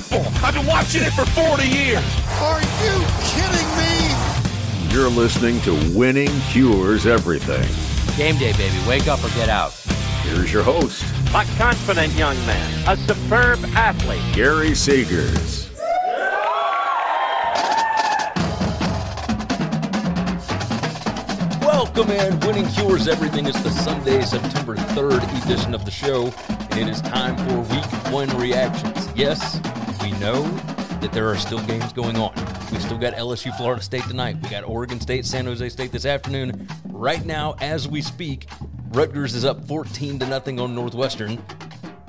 It? It's. I've been watching it for 40 years. Are you kidding me? You're listening to Winning Cures Everything. Game day, baby. Wake up or get out. Here's your host, A confident young man, a superb athlete. Gary Seegers. Welcome in. Winning Cures Everything is the Sunday, September 3rd edition of the show, and it is time for week one reactions. Yes, we know that there are still games going on. We still got LSU Florida State tonight. We got Oregon State, San Jose State this afternoon. Right now, as we speak, Rutgers is up 14 to nothing on Northwestern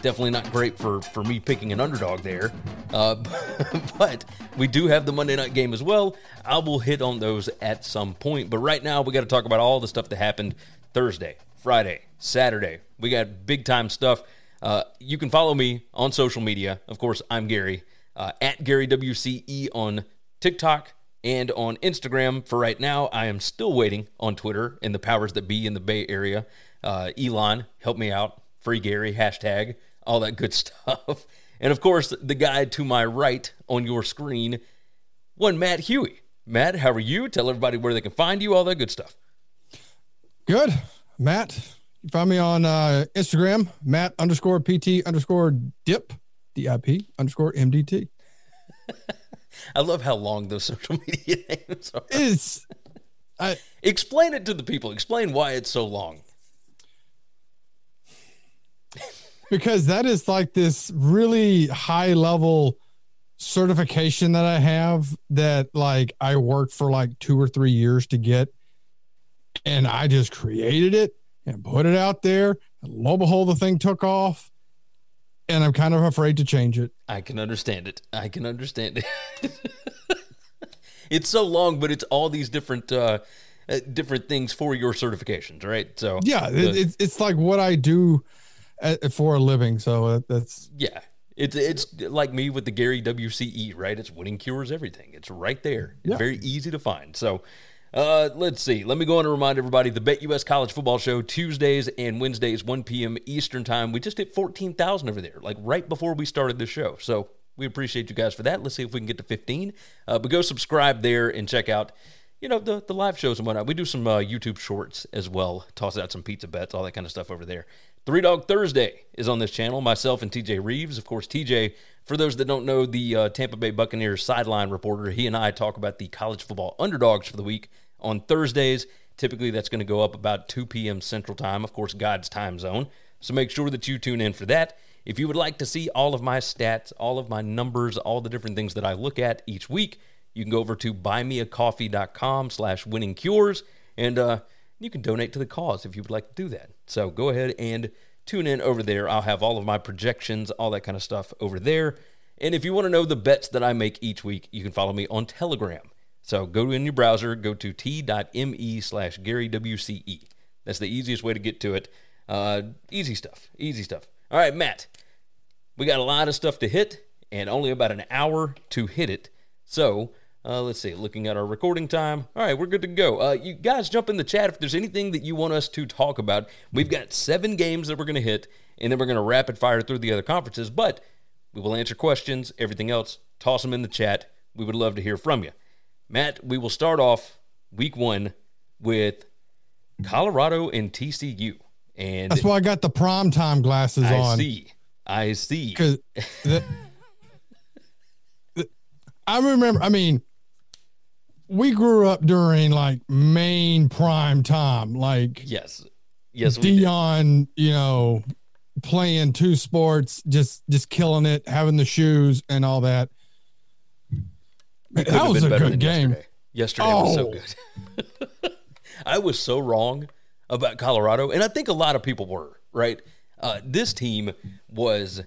definitely not great for for me picking an underdog there. Uh, but we do have the Monday night game as well. I will hit on those at some point. But right now, we got to talk about all the stuff that happened Thursday, Friday, Saturday. We got big time stuff. Uh, you can follow me on social media. Of course, I'm Gary uh, at Gary WCE on TikTok and on Instagram. For right now, I am still waiting on Twitter and the powers that be in the Bay Area. Uh, Elon, help me out. Free Gary hashtag all that good stuff. And of course, the guy to my right on your screen, one Matt Huey. Matt, how are you? Tell everybody where they can find you, all that good stuff. Good. Matt, you find me on uh, Instagram, Matt underscore PT underscore dip, DIP underscore MDT. I love how long those social media names are. Is I Explain it to the people. Explain why it's so long. because that is like this really high level certification that I have that like I worked for like two or three years to get. And I just created it and put it out there. And lo and behold, the thing took off. And I'm kind of afraid to change it. I can understand it. I can understand it. it's so long, but it's all these different uh, uh, different things for your certifications, right? So Yeah, the- it, it's it's like what I do at, for a living. So uh, that's Yeah. It's it's like me with the Gary WCE, right? It's winning cures everything. It's right there. It's Yeah. very easy to find. So uh, let's see. Let me go on and remind everybody the BetUS College Football Show Tuesdays and Wednesdays, 1 p.m. Eastern Time. We just hit 14,000 over there, like right before we started the show. So we appreciate you guys for that. Let's see if we can get to 15. Uh, but go subscribe there and check out, you know, the, the live shows and whatnot. We do some uh, YouTube shorts as well, toss out some pizza bets, all that kind of stuff over there. Three Dog Thursday is on this channel. Myself and TJ Rives. Of course, TJ, for those that don't know, the uh, Tampa Bay Buccaneers sideline reporter, he and I talk about the college football underdogs for the week on Thursdays. Typically, that's going to go up about 2 p.m. Central Time, of course, God's time zone. So make sure that you tune in for that. If you would like to see all of my stats, all of my numbers, all the different things that I look at each week, you can go over to buymeacoffee.com slash winning cures and uh, you can donate to the cause if you would like to do that. So go ahead and tune in over there. I'll have all of my projections, all that kind of stuff over there. And if you want to know the bets that I make each week, you can follow me on Telegram. So go in your browser, go to t.me slash Gary WCE. That's the easiest way to get to it. Uh, easy stuff. Easy stuff. All right, Matt. We got a lot of stuff to hit and only about an hour to hit it. So uh, let's see. Looking at our recording time. All right, we're good to go. Uh, you guys jump in the chat if there's anything that you want us to talk about. We've got seven games that we're going to hit, and then we're going to rapid fire through the other conferences. But we will answer questions. Everything else, toss them in the chat. We would love to hear from you. Matt, we will start off week one with Colorado and TCU. And that's why I got the prime time glasses I on. I see. I see. because I remember. I mean, we grew up during like main prime time, like Yes. Yes. Deion. You know, playing two sports, just just killing it, having the shoes and all that. Man, that was a good game. Yesterday, yesterday was so Oh. good. I was so wrong about Colorado, and I think a lot of people were right. Uh, this team was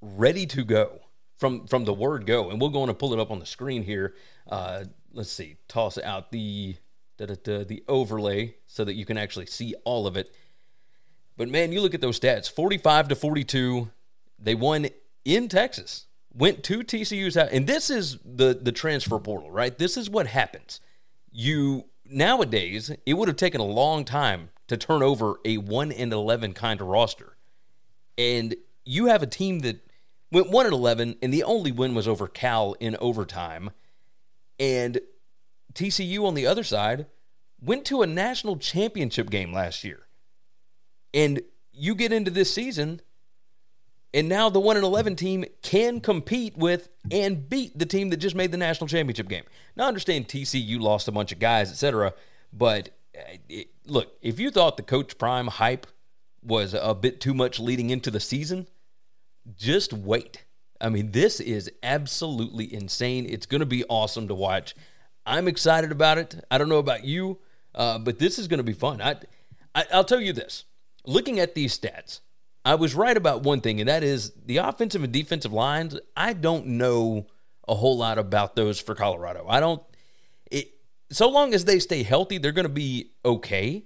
ready to go from from the word go, and we're going to pull it up on the screen here. Uh, let's see, toss out the the overlay so that you can actually see all of it. But man, you look at those stats: forty-five to forty-two. They won in Texas. Went to TCU's house, and this is the the transfer portal, right? This is what happens. You nowadays, it would have taken a long time to turn over a one and eleven kind of roster, and you have a team that went one and eleven, and the only win was over Cal in overtime, and TCU on the other side went to a national championship game last year. And you get into this season, and now the 1 and 11 team can compete with and beat the team that just made the national championship game. Now, I understand TCU lost a bunch of guys, etc. But uh, it, look, if you thought the Coach Prime hype was a bit too much leading into the season, just wait. I mean, this is absolutely insane. It's going to be awesome to watch. I'm excited about it. I don't know about you, uh, but this is going to be fun. I, I, I'll tell you this looking at these stats, I was right about one thing, and that is the offensive and defensive lines. I don't know a whole lot about those for Colorado. I don't. It, so long as they stay healthy, they're going to be okay.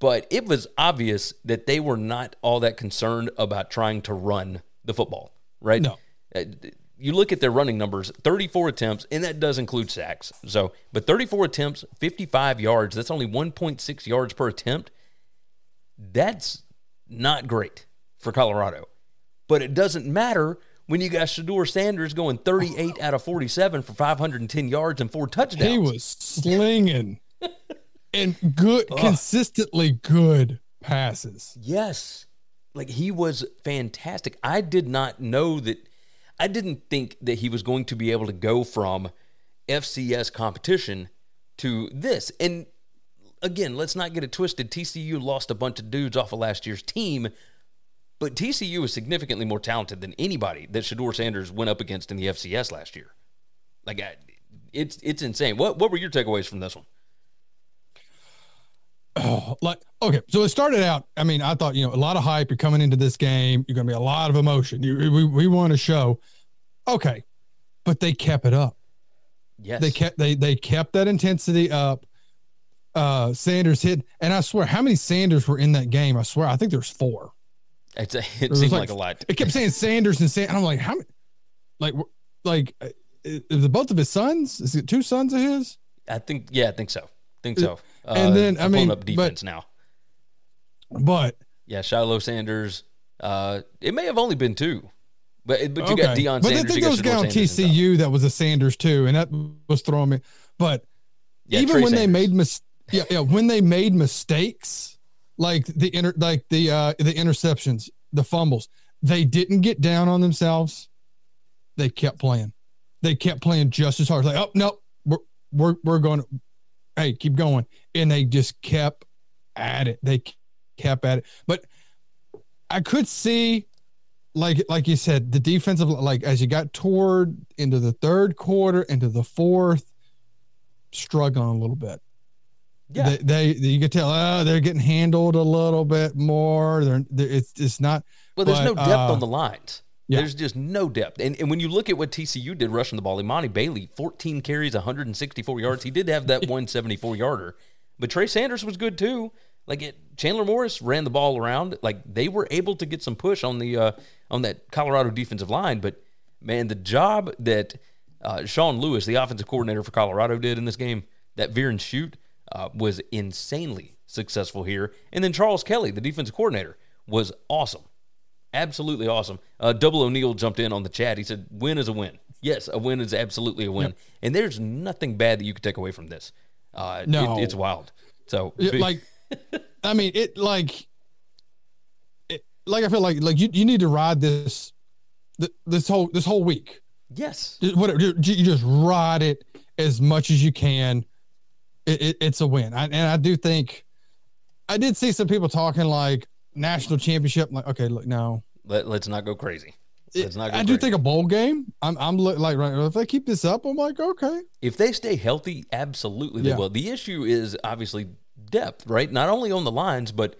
But it was obvious that they were not all that concerned about trying to run the football, right? No. Uh, you look at their running numbers 34 attempts, and that does include sacks. So, but 34 attempts, 55 yards, that's only 1.6 yards per attempt. That's not great for Colorado. But it doesn't matter when you got Shedeur Sanders going 38 out of 47 for 510 yards and four touchdowns. He was slinging and good, consistently good passes. Yes. Like he was fantastic. I did not know that I didn't think that he was going to be able to go from FCS competition to this. And again, let's not get it twisted. TCU lost a bunch of dudes off of last year's team, but TCU is significantly more talented than anybody that Shedeur Sanders went up against in the FCS last year. Like, I, it's it's insane. What what were your takeaways from this one? Oh, like okay, so it started out. I mean, I thought you know a lot of hype. You're coming into this game. You're going to be a lot of emotion. You, we we want to show, okay, but they kept it up. Yes, They kept they they kept that intensity up. Uh, Sanders hit, and I swear, how many Sanders were in that game? I swear, I think there's four. It's a, it seemed like, a lot. It kept saying Sanders and Sanders. I'm like, how many? Like, like, uh, is it both of his sons? Is it two sons of his? I think yeah, I think so. think so. Uh, And then, I mean, up but- defense now. But Yeah, Shiloh Sanders. Uh, it may have only been two, but but you got Deion but Sanders. I think there was a guy on TCU that was a Sanders too, and that was throwing me. But Yeah, even Trey when they made mis- yeah, yeah, when they made mistakes, like the inter, like the uh the interceptions, the fumbles, they didn't get down on themselves. They kept playing. They kept playing just as hard. Like, oh no, we're we're we're going. Hey, keep going, and they just kept at it. They kept at it, but I could see like like you said, the defensive like as you got toward into the third quarter, into the fourth, struggling a little bit. Yeah. They, they you could tell oh, they're getting handled a little bit more. They're, they're it's it's not. Well, there's no depth uh, on the lines. Yeah. There's just no depth. And, and when you look at what TCU did rushing the ball, Emani Bailey, 14 carries, 164 yards. He did have that 174 yarder, but Trey Sanders was good too. Like it, Chandler Morris ran the ball around. Like they were able to get some push on the uh, on that Colorado defensive line. But man, the job that uh, Sean Lewis, the offensive coordinator for Colorado, did in this game, that veer and shoot, uh, was insanely successful here. And then Charles Kelly, the defensive coordinator, was awesome. Absolutely awesome. Uh, Double O'Neill jumped in on the chat. He said, "Win is a win. Yes, a win is absolutely a win, and there's nothing bad that you could take away from this. Uh, No. it, it's wild. So, it- like I mean it like it, like I feel like like you, you need to ride this this whole this whole week. yes, Just Whatever you just ride it as much as you can. It, it, it's a win, I, and I do think I did see some people talking like national championship. Like, okay, look, no, Let, let's not go crazy. Let's not go I do crazy. think a bowl game. I'm I'm li- like right if they keep this up, I'm like okay. if they stay healthy, absolutely they Yeah. will. The issue is obviously depth, right? Not only on the lines, but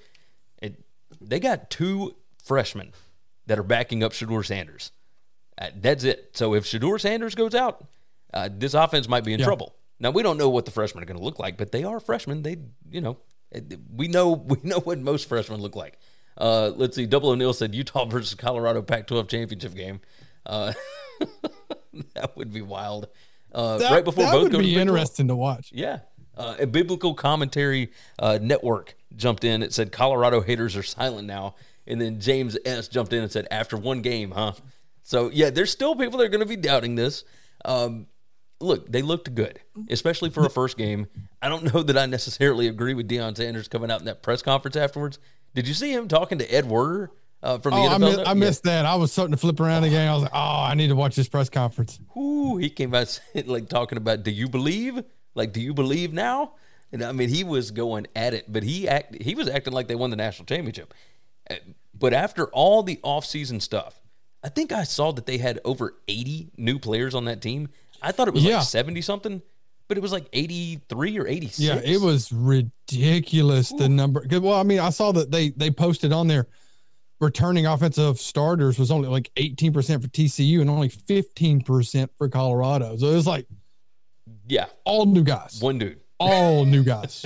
it, they got two freshmen that are backing up Shedeur Sanders. Uh, that's it. So if Shedeur Sanders goes out, uh, this offense might be in Yeah. trouble. Now we don't know what the freshmen are going to look like, but they are freshmen. They, you know, we know we know what most freshmen look like. Uh, let's see. Double O'Neill said Utah versus Colorado Pac-12 championship game. Uh, that would be wild. Uh, That, right before that both would go to Big 12. interesting to watch. Yeah. Uh, a biblical commentary uh, network jumped in. It said Colorado haters are silent now. And then James S. jumped in and said, after one game, huh? So, yeah, there's still people that are going to be doubting this. Um, look, they looked good, especially for a first game. I don't know that I necessarily agree with Deion Sanders coming out in that press conference afterwards. Did you see him talking to Ed Werder uh, from the Oh, NFL? I, miss, I Yeah. missed that. I was starting to flip around again. I was like, oh, I need to watch this press conference. Ooh, he came out saying, like talking about, do you believe? Like, do you believe now? And I mean, he was going at it, but he act he was acting like they won the national championship. Uh, But after all the offseason stuff, I think I saw that they had over 80 new players on that team. I thought it was Yeah. like 70 something, but it was like 83 or 86. Yeah, it was ridiculous the number. Well, I mean, I saw that they they posted on there returning offensive starters was only like 18% for TCU and only 15% for Colorado. So it was like Yeah, all new guys. one dude. all new guys.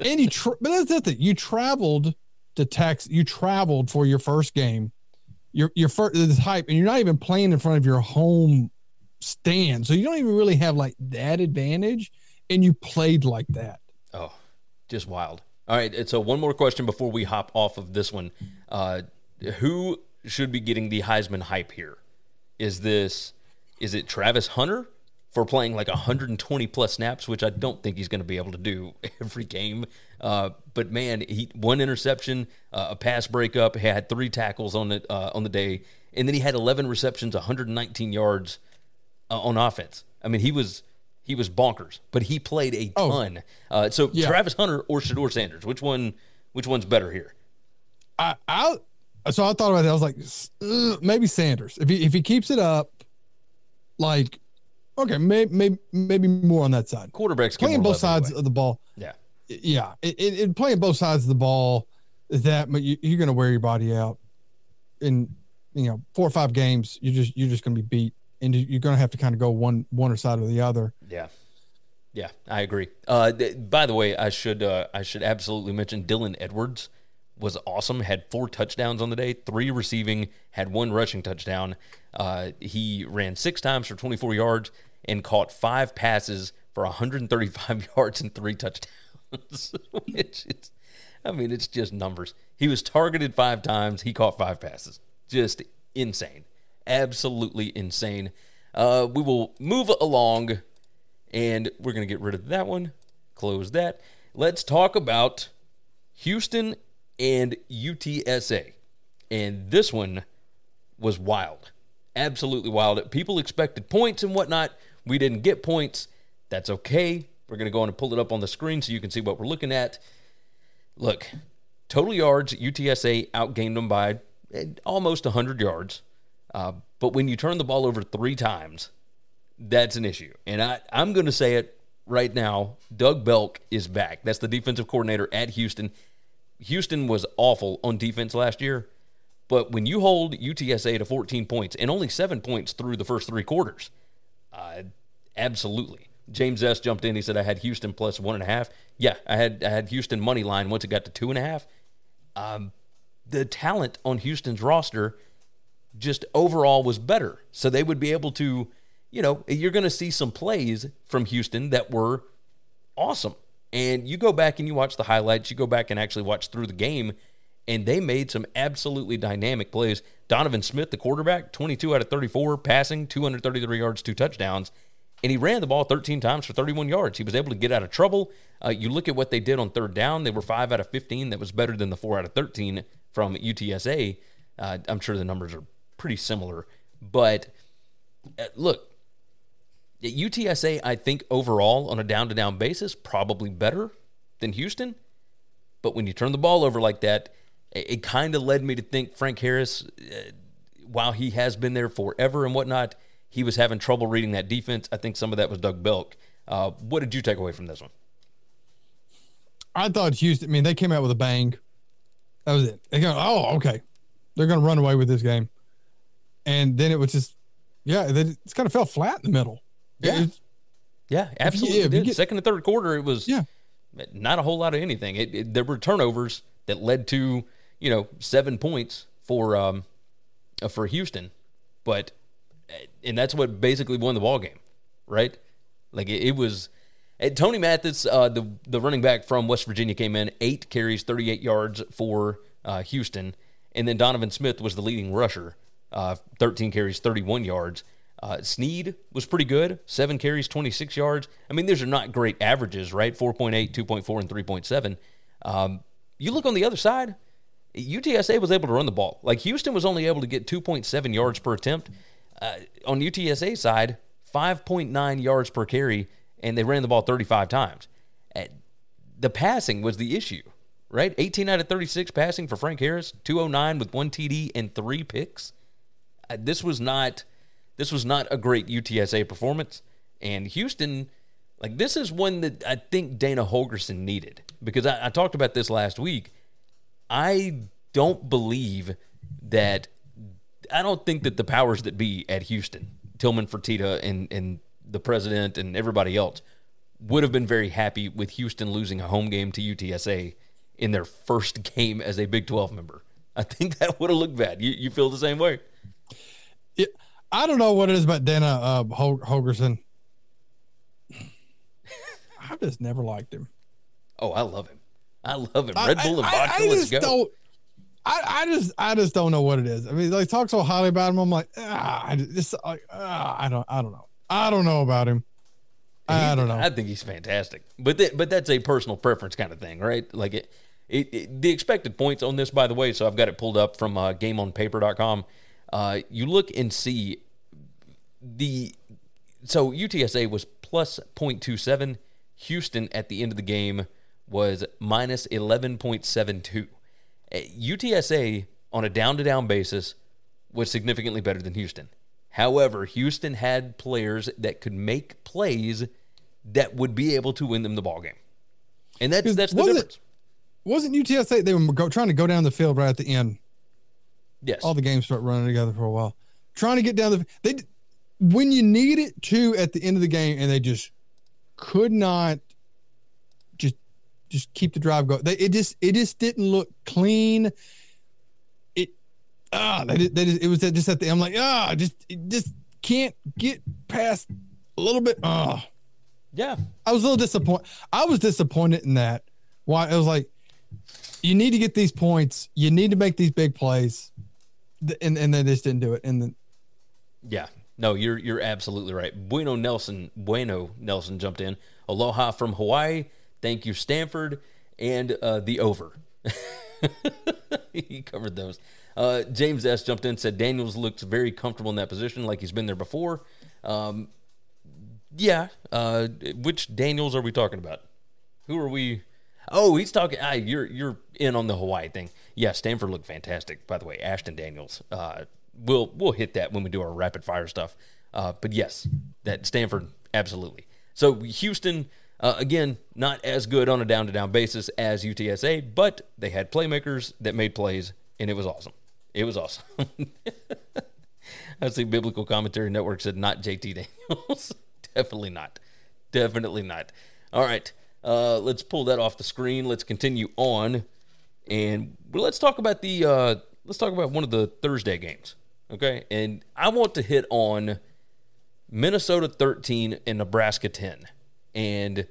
and you, tra- but that's the thing. You traveled to Texas. You traveled for your first game. Your your first this hype, and you're not even playing in front of your home stand, so you don't even really have like that advantage. And you played like that. Oh, just wild. All right, and so one more question before we hop off of this one. Uh, who should be getting the Heisman hype here? Is this is it Travis Hunter for playing like 120 plus snaps, which I don't think he's going to be able to do every game. Uh, but man, he one interception, uh, a pass breakup, had three tackles on it uh, on the day, and then he had 11 receptions, 119 yards uh, on offense. I mean, he was he was bonkers, but he played a Oh. ton. Uh, so Yeah. Travis Hunter or Shedeur Sanders, which one which one's better here? I, I so I thought about that. I was like, uh, maybe Sanders. If he if he keeps it up, like, okay, maybe maybe maybe more on that side. Quarterbacks Playing both sides anyway. of the ball. Yeah, yeah, it, it, it playing both sides of the ball that you, you're going to wear your body out in you know four or five games. You just you're just going to be beat, and you- you're going to have to kind of go one one or side or the other. yeah, yeah. I agree. Uh, th- by the way, I should uh, I should absolutely mention Dylan Edwards was awesome. Had four touchdowns on the day, three receiving, had one rushing touchdown. Uh, he ran six times for 24 yards and caught five passes for 135 yards and three touchdowns. Which is, I mean, it's just numbers. He was targeted five times. He caught five passes. Just insane. Absolutely insane. Uh, we will move along and we're going to get rid of that one. Close that. Let's talk about Houston and UTSA. And this one was wild. Absolutely wild. People expected points and whatnot. We didn't get points. That's okay. We're going to go on and pull it up on the screen so you can see what we're looking at. Look, total yards, UTSA outgained them by eh, almost 100 yards. Uh, but when you turn the ball over three times, that's an issue. And I, I'm going to say it right now. Doug Belk is back. That's the defensive coordinator at Houston. Houston was awful on defense last year. But when you hold UTSA to 14 points and only seven points through the first three quarters, uh, absolutely. James S jumped in. He said I had Houston plus one and a half. Yeah, I had I had Houston money line once it got to two and a half. Um, the talent on Houston's roster just overall was better. So they would be able to, you know, you're going to see some plays from Houston that were awesome. And you go back and you watch the highlights, you go back and actually watch through the game, and they made some absolutely dynamic plays. Donovan Smith, the quarterback, 22 out of 34 passing, 233 yards, two touchdowns. And he ran the ball 13 times for 31 yards. He was able to get out of trouble. Uh, you look at what they did on third down, they were 5 out of 15. That was better than the 4 out of 13 from UTSA. Uh, I'm sure the numbers are pretty similar. But uh, look, UTSA, I think overall on a down to down basis, probably better than Houston. But when you turn the ball over like that, it, it kind of led me to think Frank Harris, uh, while he has been there forever and whatnot, he was having trouble reading that defense. I think some of that was Doug Belk. Uh, what did you take away from this one? I thought Houston. I mean, they came out with a bang. That was it. They go, oh, okay. They're going to run away with this game. And then it was just, yeah, it just kind of fell flat in the middle. Yeah. It- Yeah, absolutely. if you did. get- Second and third quarter, it was Yeah. not a whole lot of anything. It, it, there were turnovers that led to you know seven points for um uh, for Houston, but and that's what basically won the ball game, right? Like it, it was. Tony Mathis, uh, the the running back from West Virginia, came in eight carries, thirty eight yards for uh, Houston, and then Donovan Smith was the leading rusher, uh, thirteen carries, thirty one yards. Uh, Sneed was pretty good, seven carries, twenty six yards. I mean, these are not great averages, right? 4.8, 2.4, and three point seven. Um, you look on the other side, UTSA was able to run the ball. Like Houston was only able to get 2.7 yards per attempt. Uh, on UTSA side, 5.9 yards per carry, and they ran the ball 35 times. Uh, the passing was the issue, right? 18 out of 36 passing for Frank Harris, 209 with one TD and three picks. This was not this was not a great UTSA performance, and Houston. Like this is one that I think Dana Holgorsen needed because I, I talked about this last week. I don't believe that I don't think that the powers that be at Houston, Tillman Fertitta and and the president and everybody else would have been very happy with Houston losing a home game to UTSA in their first game as a Big 12 member. I think that would have looked bad. You you feel the same way? Yeah, I don't know what it is about Dana uh, Hol- Holgorsen. I just never liked him. Oh, I love him. I love him. I- Red Bull and I- vodka. I, I let's just go. don't. I, I just I just don't know what it is. I mean, they talk so highly about him. I'm like, ah, I just like, ah, I don't I don't know. I don't know about him. I don't know. I think he's fantastic, but that, but that's a personal preference kind of thing, right? Like it, it, it- the expected points on this, by the way. So I've got it pulled up from uh, GameOnPaper.com. Uh, you look and see the so UTSA was plus 0.27. Houston at the end of the game was minus 11.72. Uh, UTSA on a down to down basis was significantly better than Houston. However, Houston had players that could make plays that would be able to win them the ball game. And that's that's the Was it- difference. Wasn't UTSA? They were go, trying to go down the field right at the end. Yes. All the games start running together for a while, trying to get down the. They when you need it to at the end of the game, and they just could not just just keep the drive going. They it just it just didn't look clean. It ah they, they just, it was just at the I'm like ah just just can't get past a little bit ah. yeah. I was a little disappointed. I was disappointed in that. Why it was like, you need to get these points. You need to make these big plays, and and they just didn't do it. And then Yeah. No, you're you're absolutely right. Bueno Nelson, Bueno Nelson jumped in. Aloha from Hawaii. Thank you, Stanford, and uh, the over. he covered those. Uh, James S jumped in said Daniels looks very comfortable in that position, like he's been there before. Um, yeah. Uh, which Daniels are we talking about? Who are we? Oh, he's talking. Ah, you're you're in on the Hawaii thing. Yeah, Stanford looked fantastic. By the way, Ashton Daniels. Uh, we'll we'll hit that when we do our rapid fire stuff. Uh, but yes, that Stanford absolutely. So Houston uh, again not as good on a down to down basis as UTSA, but they had playmakers that made plays, and it was awesome. It was awesome. I see Biblical Commentary Network said not JT Daniels. Definitely not. Definitely not. All right. Uh, let's pull that off the screen. Let's continue on. And let's talk about the uh, let's talk about one of the Thursday games. Okay. And I want to hit on Minnesota 13 and Nebraska 10. And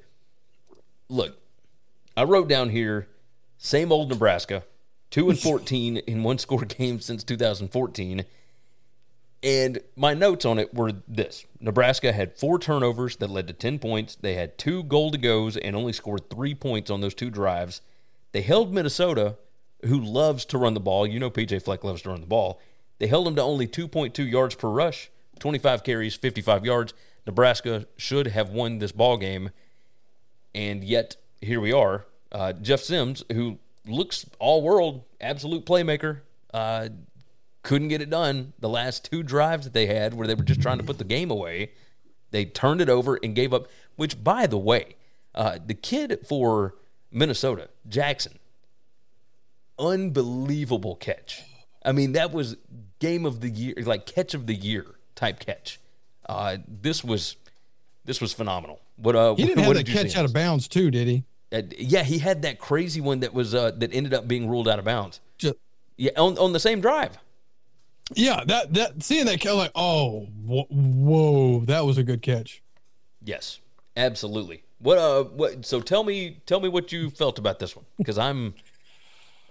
look, I wrote down here same old Nebraska, 2 and 14 in one score games since 2014. And my notes on it were this Nebraska had four turnovers that led to 10 points. They had two goal to goes and only scored three points on those two drives. They held Minnesota, who loves to run the ball. You know, PJ Fleck loves to run the ball. They held them to only 2.2 yards per rush, 25 carries, 55 yards. Nebraska should have won this ball game. And yet, here we are. Uh, Jeff Sims, who looks all world, absolute playmaker, uh, couldn't get it done. The last two drives that they had, where they were just trying to put the game away, they turned it over and gave up. Which, by the way, uh, the kid for Minnesota, Jackson, unbelievable catch. I mean, that was game of the year, like catch of the year type catch. Uh, this was this was phenomenal. What uh, He didn't what have that you catch out of bounds too, did he? Uh, yeah, he had that crazy one that was uh, that ended up being ruled out of bounds. Just, Yeah, on on the same drive. yeah, that that seeing that catch, like, oh, wh- whoa, that was a good catch. Yes, absolutely. What uh, what? So tell me, tell me what you felt about this one, because I'm,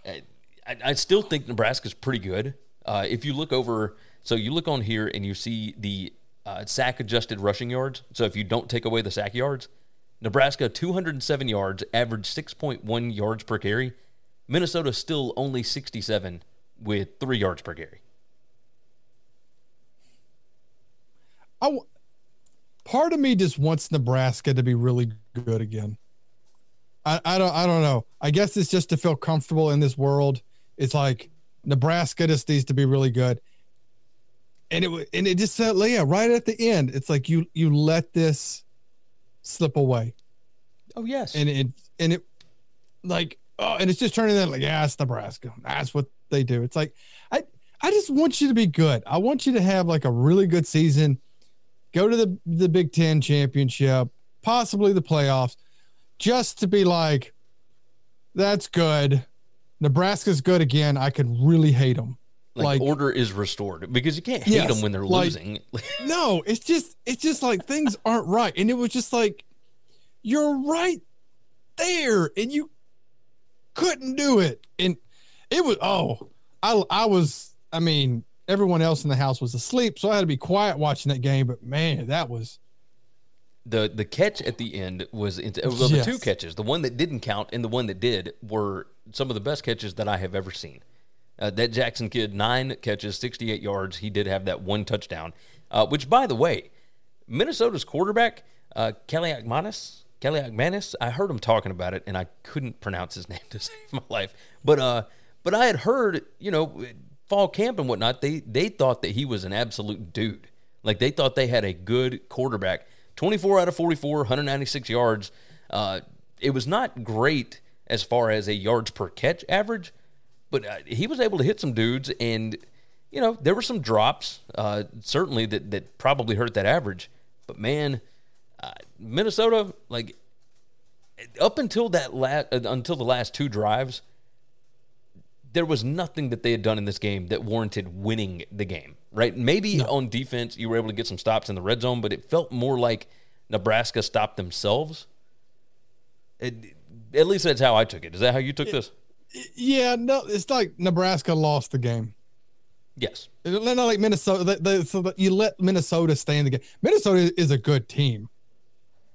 I, I still think Nebraska's pretty good. Uh, if you look over, so you look on here and you see the uh, sack adjusted rushing yards. So if you don't take away the sack yards, Nebraska 207 yards, average 6.1 yards per carry. Minnesota still only 67 with three yards per carry. I w- part of me just wants Nebraska to be really good again. I, I don't I don't know. I guess it's just to feel comfortable in this world. It's like Nebraska just needs to be really good. And it and it just said yeah, right at the end, it's like you you let this slip away. Oh yes, And it and it like oh and it's just turning that like yeah, it's Nebraska. That's what they do. It's like I I just want you to be good. I want you to have like a really good season go to the the Big Ten championship, possibly the playoffs, just to be like, that's good. Nebraska's good again. I could really hate them. like, like- order is restored because you can't hate Yes, them when they're like- losing. No, it's just it's just like things aren't right, and it was just like you're right there, and you couldn't do it, and it was oh, I I was I mean everyone else in the house was asleep, so I had to be quiet watching that game, but man, that was the the catch at the end was int- well the Yes. two catches the one that didn't count and the one that did were some of the best catches that i have ever seen uh, that jackson kid nine catches 68 yards he did have that one touchdown uh, which by the way minnesota's quarterback uh, kelly Manis, kelly Manis, i heard him talking about it and i couldn't pronounce his name to save my life but uh but i had heard you know fall camp and whatnot they they thought that he was an absolute dude like they thought they had a good quarterback 24 out of 44, 196 yards. Uh, it was not great as far as a yards per catch average, but uh, he was able to hit some dudes, and you know there were some drops uh, certainly that that probably hurt that average. But man, uh, Minnesota like up until that last until the last two drives, there was nothing that they had done in this game that warranted winning the game, right? Maybe on defense you were able to get some stops in the red zone, but it felt more like Nebraska stopped themselves. It- at least that's how I took it. Is that how you took this? yeah, no, it's like Nebraska lost the game. Yes. Not like Minnesota. They, they, so that you let Minnesota stay in the game. Minnesota is a good team.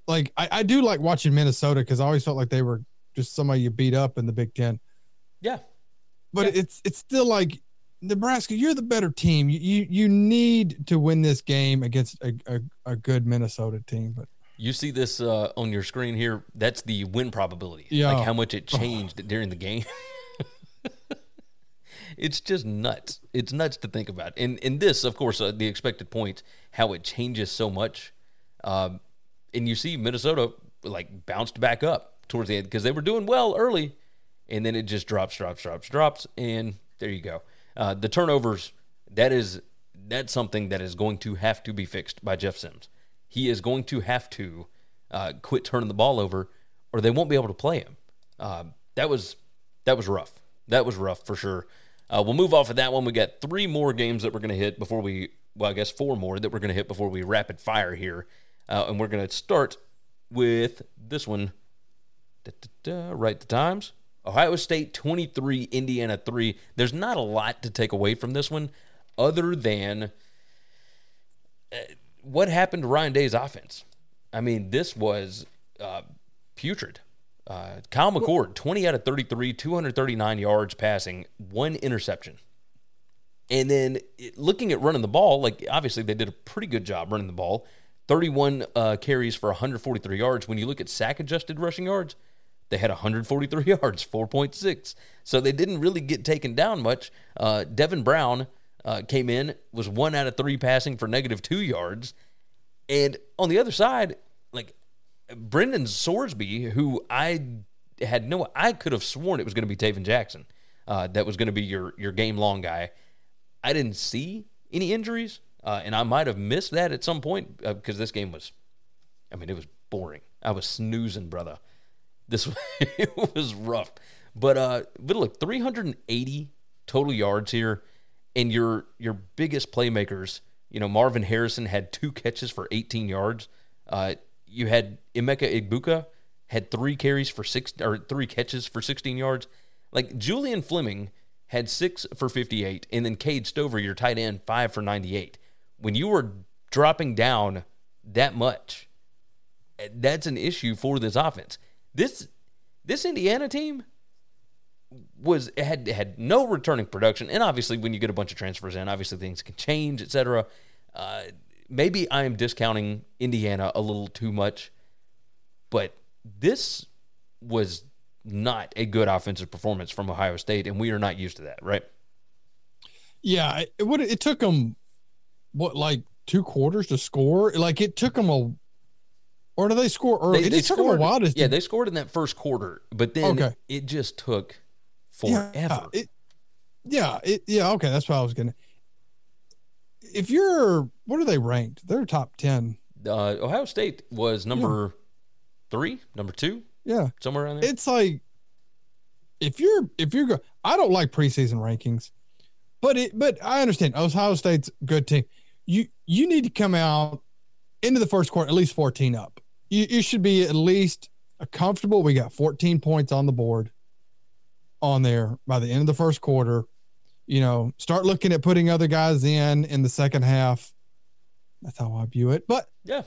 Like I, I do like watching Minnesota because I always felt like they were just somebody you beat up in the Big Ten. Yeah. But Yeah. it's it's still like Nebraska. You're the better team. You you, you need to win this game against a, a, a good Minnesota team. But You see this uh, on your screen here. That's the win probability. Yeah. Like how much it changed during the game. it's just nuts. It's nuts to think about. And and this, of course, uh, the expected points, how it changes so much. Um, and you see Minnesota like bounced back up towards the end because they were doing well early, and then it just drops, drops, drops, drops, and there you go. Uh, the turnovers. That is that's something that is going to have to be fixed by Jeff Sims. He is going to have to uh, quit turning the ball over, or they won't be able to play him. Uh, that was that was rough. That was rough for sure. Uh, we'll move off of that one. We got three more games that we're going to hit before we, well, I guess four more that we're going to hit before we rapid fire here, uh, and we're going to start with this one. Da-da-da, Right the times. Ohio State 23, Indiana 3. There's not a lot to take away from this one other than uh, what happened to Ryan Day's offense. I mean, this was uh, putrid. Uh, Kyle McCord, 20 out of 33, 239 yards passing, one interception. And then it- looking at running the ball, like obviously they did a pretty good job running the ball. 31 uh, carries for 143 yards. When you look at sack adjusted rushing yards, they had 143 yards, 4.6. So they didn't really get taken down much. Uh, Devin Brown uh, came in, was one out of three passing for negative two yards. And on the other side, like Brendan Sorsby, who I had no, I could have sworn it was going to be Tayven Jackson, uh, that was going to be your your game long guy. I didn't see any injuries, uh, and I might have missed that at some point because uh, this game was, I mean, it was boring. I was snoozing, brother. This it was rough, but uh, but look, 380 total yards here, and your your biggest playmakers. You know, Marvin Harrison had two catches for 18 yards. Uh, you had Emeka Egbuka had three carries for six or three catches for 16 yards. Like Julian Fleming had six for 58, and then Cade Stover, your tight end, five for 98. When you were dropping down that much, that's an issue for this offense. This this Indiana team was had had no returning production, and obviously when you get a bunch of transfers in, obviously things can change, etc. Uh, maybe I am discounting Indiana a little too much, but this was not a good offensive performance from Ohio State, and we are not used to that, right? Yeah, it would. It took them what like two quarters to score. Like it took them a, or do they score early? They, it they just took them a while to. Yeah, they scored in that first quarter, but then Okay. it just took forever. Yeah, it, yeah, it, yeah. Okay, that's what I was gonna. If you're, what are they ranked? They're top ten. uh, Ohio State was number three, number two, Yeah, somewhere around there. it's like if you're if you're go, I don't like preseason rankings, but it but I understand Ohio State's good team. You you need to come out into the first quarter at least fourteen up. You you should be at least a comfortable. We got fourteen points on the board on there by the end of the first quarter. You know, start looking at putting other guys in in the second half. That's how I view it. But yeah,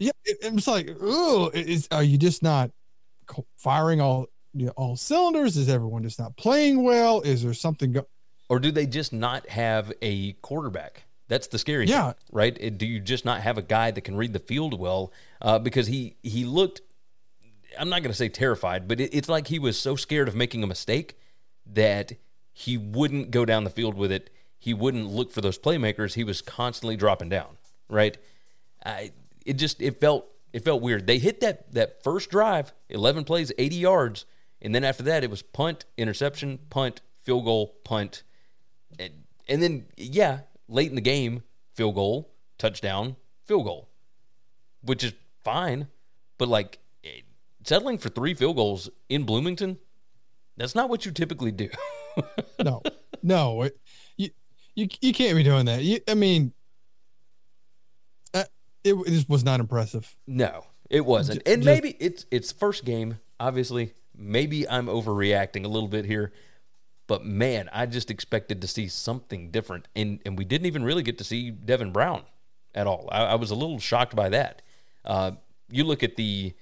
yeah, it, it's like, oh, is are you just not firing all you know, all cylinders? Is everyone just not playing well? Is there something? Go- or do they just not have a quarterback? That's the scary Yeah. thing, right? It- Do you just not have a guy that can read the field well? Uh, because he he looked, I'm not going to say terrified, but it, it's like he was so scared of making a mistake that he wouldn't go down the field with it. He wouldn't look for those playmakers. He was constantly dropping down, right? I, it just it felt it felt weird. They hit that that first drive, 11 plays, 80 yards, and then after that it was punt, interception, punt, field goal, punt, and, and then yeah, late in the game, field goal, touchdown, field goal, which is fine, but like settling for three field goals in Bloomington, that's not what you typically do. no, no, it, you you you can't be doing that. You, I mean, uh, it, it just was not impressive. No, it wasn't. And just- maybe it's it's first game, obviously. Maybe I'm overreacting a little bit here. But man, I just expected to see something different. And and we didn't even really get to see Devin Brown at all. I, I was a little shocked by that. Uh, you look at the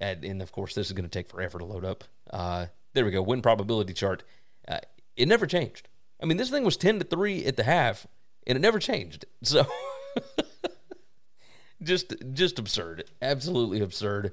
and, of course this is going to take forever to load up. Uh, there we go, win probability chart. Uh, it never changed. I mean, this thing was ten to three at the half, and it never changed. So just just absurd absolutely absurd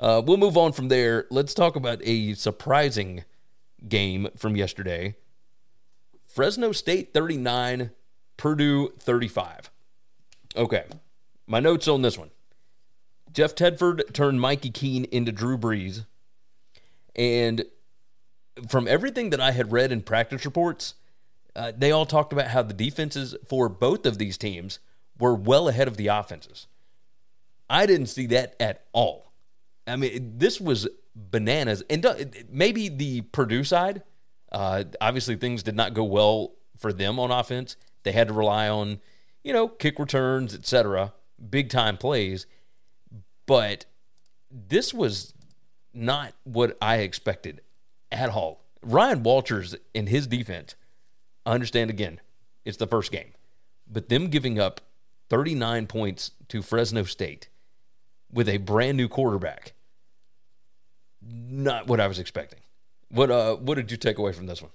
Uh, we'll move on from there. Let's talk about a surprising game from yesterday. Fresno state 39 purdue 35 okay my notes on this one. Jeff tedford turned mikey keene into drew brees. And from everything that i had read in practice reports uh, they all talked about how the defenses for both of these teams were well ahead of the offenses. I didn't see that at all. I mean, this was bananas. And uh, maybe the Purdue side, uh, obviously things did not go well for them on offense. They had to rely on, you know, kick returns, etc., big time plays. But this was not what I expected at all. Ryan Walters and his defense, I understand again, it's the first game, but them giving up 39 points to Fresno State with a brand new quarterback, not what I was expecting. What uh what did you take away from this one?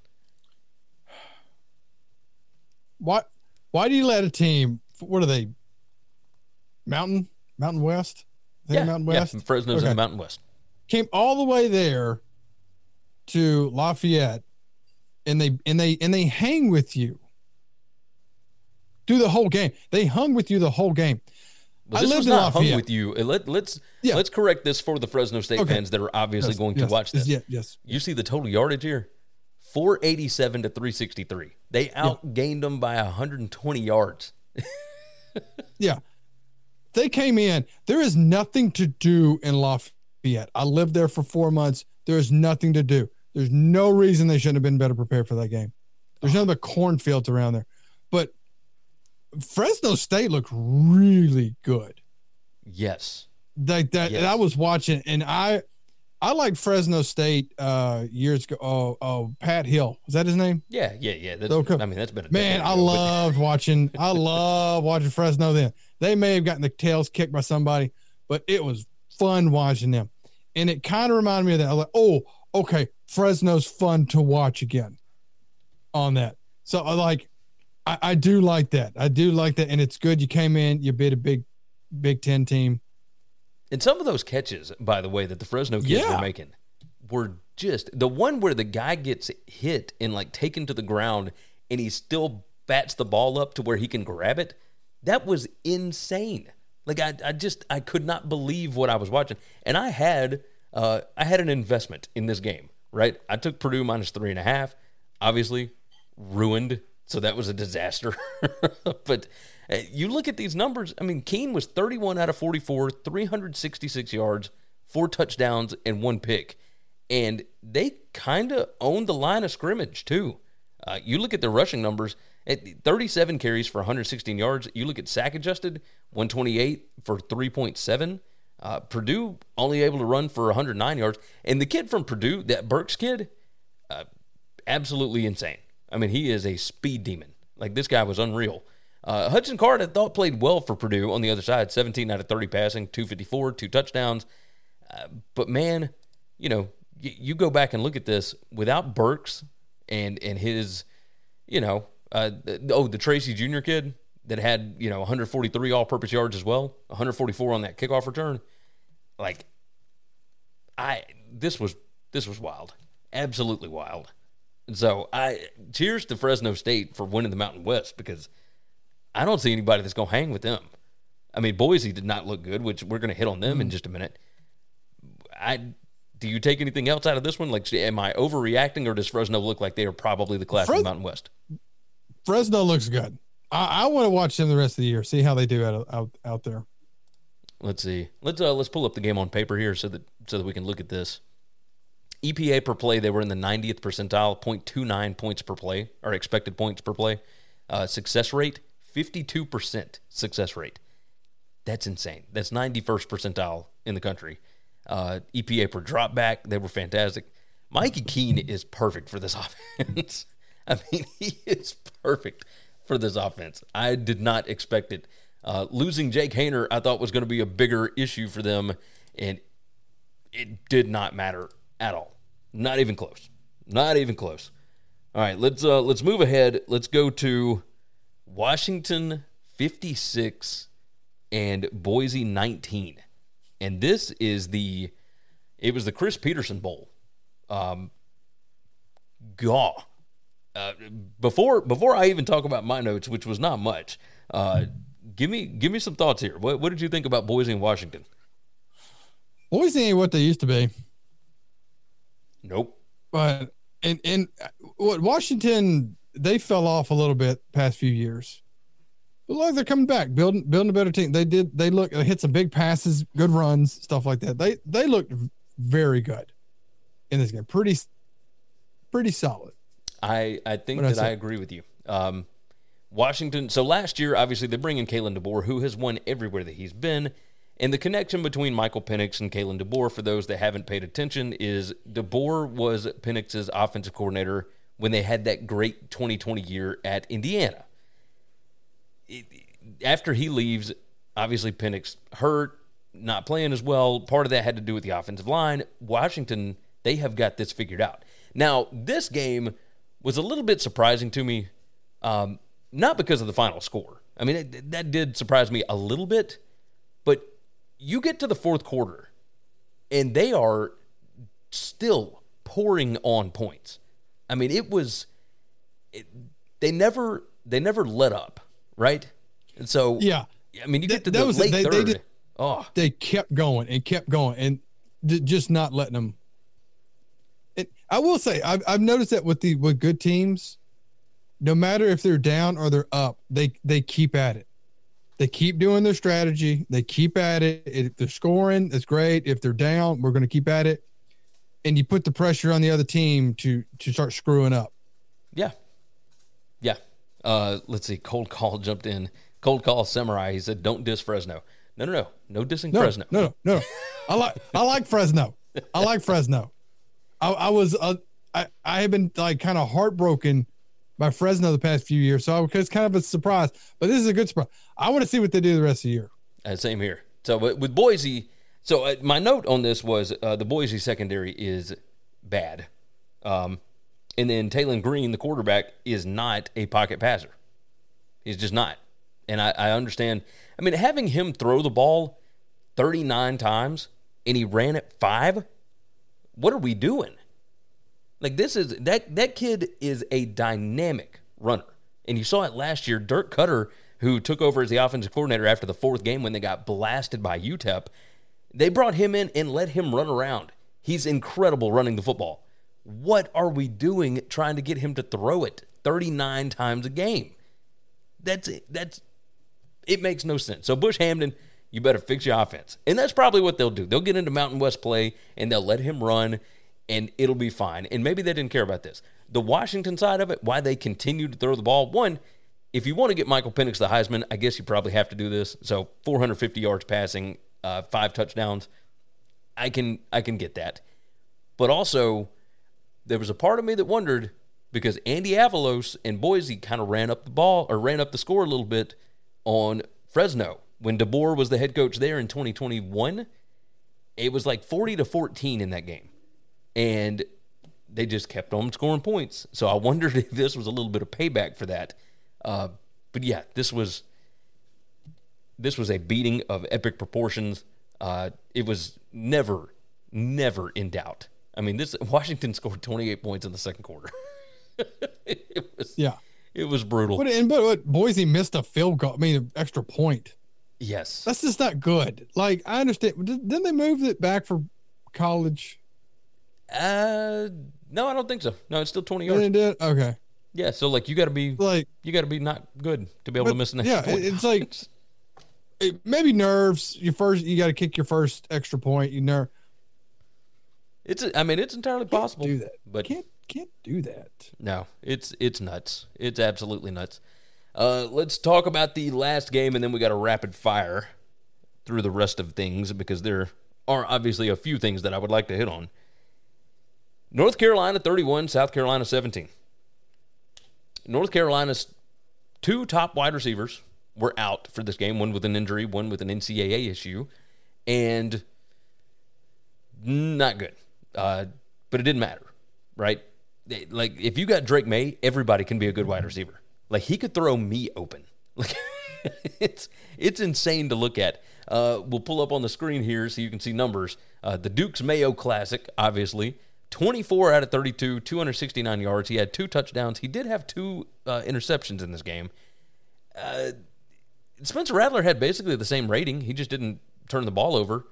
Why why do you let a team what are they? Mountain? Mountain West? Yeah, Mountain yeah, West? Fresno's in the Mountain West. Came all the way there to Lafayette and they and they and they hang with you. Do the whole game. They hung with you the whole game. I this lived was in not hung Lafayette. with you. Uh, Let, let's Yeah. let's correct this for the Fresno State Okay. fans that are obviously Yes, going yes, to watch this. Yeah, yes. You see the total yardage here? 487 to 363. They outgained them by 120 yards. Yeah. They came in. There is nothing to do in Lafayette. I lived there for four months. There is nothing to do. There's no reason they shouldn't have been better prepared for that game. There's nothing but cornfields around there. But Fresno State looked really good. Yes. Like that, Yes. I was watching, and I, I like Fresno State uh years ago. Oh, oh, Pat Hill was that his name? Yeah, yeah, yeah. That's, Okay. I mean, that's been a Man, I ago, but- loved watching. I love watching Fresno. Then they may have gotten the tails kicked by somebody, but it was fun watching them, and it kind of reminded me of that. I was like, oh, okay, Fresno's fun to watch again. On that, so I like, I, I do like that. I do like that, and it's good. You came in, you beat a big, Big Ten team. And some of those catches, by the way, that the Fresno kids Yeah. were making were just the one where the guy gets hit and like taken to the ground and he still bats the ball up to where he can grab it. That was insane. Like I, I just I could not believe what I was watching. And I had uh I had an investment in this game, right? I took Purdue minus three and a half, obviously ruined. So that was a disaster. but uh, you look at these numbers. I mean, Keene was 31 out of 44, 366 yards, four touchdowns, and one pick. And they kind of owned the line of scrimmage, too. Uh, you look at the rushing numbers at 37 carries for 116 yards. You look at sack adjusted, 128 for 3.7. Uh, Purdue only able to run for 109 yards. And the kid from Purdue, that Burks kid, absolutely insane. I mean, he is a speed demon. Like this guy was unreal. Uh, Hudson Card, I thought played well for Purdue on the other side. 17 out of 30 passing, 254, two touchdowns. Uh, but man, you know, y- you go back and look at this without Burks and and his, you know, uh, th- oh the Tracy Jr. kid that had you know 143 all-purpose yards as well, 144 on that kickoff return. Like, I this was this was wild, absolutely wild. So I cheers to Fresno State for winning the Mountain West because I don't see anybody that's going to hang with them. I mean, Boise did not look good, which we're going to hit on them in just a minute. I do you take anything else out of this one? Like, am I overreacting, or does Fresno look like they are probably the class of the Mountain West? Fresno looks good. I, I want to watch them the rest of the year, see how they do out out out there. Let's see. Let's uh, let's pull up the game on paper here so that so that we can look at this. EPA per play, they were in the 90th percentile, 0.29 points per play, or expected points per play. Uh, success rate, 52% success rate. That's insane. That's 91st percentile in the country. Uh, EPA per drop back, they were fantastic. Mikey Keene is perfect for this offense. I mean, he is perfect for this offense. I did not expect it. Uh, losing Jake Haener, I thought was going to be a bigger issue for them, and it did not matter at all. Not even close. Not even close. All right, let's uh, let's move ahead. Let's go to Washington 56 and Boise 19. And this is the it was the Chris Petersen Bowl. Um gaw. Uh, before before I even talk about my notes, which was not much, uh, give me give me some thoughts here. What what did you think about Boise and Washington? Boise ain't what they used to be, Nope. but and and what Washington they fell off a little bit past few years. But like they're coming back, building building a better team. They did they look they hit some big passes, good runs, stuff like that. They they looked very good in this game. Pretty pretty solid. I, I think What'd I that I say? agree with you. Um, Washington. So last year, obviously, they bring in Kalen DeBoer, who has won everywhere that he's been. And the connection between Michael Penix and Kalen DeBoer, for those that haven't paid attention, is DeBoer was Penix's offensive coordinator when they had that great 2020 year at Indiana. It, after he leaves, obviously Penix hurt, not playing as well. Part of that had to do with the offensive line. Washington, they have got this figured out. Now, this game was a little bit surprising to me, um, not because of the final score. I mean, it, that did surprise me a little bit, but you get to the fourth quarter, and they are still pouring on points. I mean, it was it, they never they never let up, right? And so yeah, I mean, you get to the was late they, third. They, did, oh, they kept going and kept going and just not letting them. It, I will say I've, I've noticed that with the with good teams, no matter if they're down or they're up, they they keep at it. They keep doing their strategy. They keep at it. If they're scoring, that's great. If they're down, we're going to keep at it. And you put the pressure on the other team to to start screwing up. Yeah. Yeah. Uh, let's see. Cold call jumped in. Cold call samurai. He said, "Don't diss Fresno." No, no, no, no dissing no, Fresno. No, no, no. I like I like Fresno. I like Fresno. I, I was uh, I I have been like kind of heartbroken by Fresno the past few years, so it's kind of a surprise. But this is a good surprise. I want to see what they do the rest of the year. Uh, same here. So with, with Boise, so uh, my note on this was uh, the Boise secondary is bad, um, and then Taylen Green, the quarterback, is not a pocket passer. He's just not. And I, I understand. I mean, having him throw the ball 39 times and he ran it five, what are we doing? Like this is that that kid is a dynamic runner. And you saw it last year. Dirk Koetter, who took over as the offensive coordinator after the fourth game when they got blasted by UTEP, they brought him in and let him run around. He's incredible running the football. What are we doing trying to get him to throw it 39 times a game? That's it. that's it makes no sense. So Bush Hamdan, you better fix your offense. And that's probably what they'll do. They'll get into Mountain West play and they'll let him run and it'll be fine. And maybe they didn't care about this. The Washington side of it, why they continue to throw the ball. One, if you want to get Michael Penix the Heisman, I guess you probably have to do this. So 450 yards passing, uh, five touchdowns. I can I can get that. But also, there was a part of me that wondered because Andy Avalos and Boise kind of ran up the ball or ran up the score a little bit on Fresno when DeBoer was the head coach there in 2021. It was like 40 to 14 in that game, and they just kept on scoring points. So I wondered if this was a little bit of payback for that. Uh, but yeah, this was this was a beating of epic proportions. Uh, it was never, never in doubt. I mean, this Washington scored 28 points in the second quarter. it was Yeah. it was brutal. But and but what Boise missed a field goal. I mean, an extra point. yes, That's just not good. Like I understand. Did- Didn't they move it back for college? Uh, no, I don't think so. No, it's still 20 They yards. did. Okay. Yeah, so like you got to be Like you got to be not good to be able to But, miss an yeah, point. it- it's like it, maybe nerves. You first, you got to kick your first extra point. You nerve. it's I mean it's entirely possible. do that. but Can't can't do that. No, it's it's nuts. It's absolutely nuts. Uh, let's talk about the last game, and then we got a rapid fire through the rest of things because there are obviously a few things that I would like to hit on. North Carolina 31, South Carolina 17. North Carolina's two top wide receivers were out for this game, one with an injury, one with an NCAA issue, and not good. Uh, but it didn't matter, right? Like if you got Drake Maye, everybody can be a good wide receiver. Like he could throw me open. Like it's it's insane to look at. Uh, we'll pull up on the screen here so you can see numbers. Uh, the Duke's Mayo Classic, obviously, 24 out of 32, 269 yards. He had two touchdowns. He did have two uh, interceptions in this game. Uh, Spencer Rattler had basically the same rating. He just didn't turn the ball over.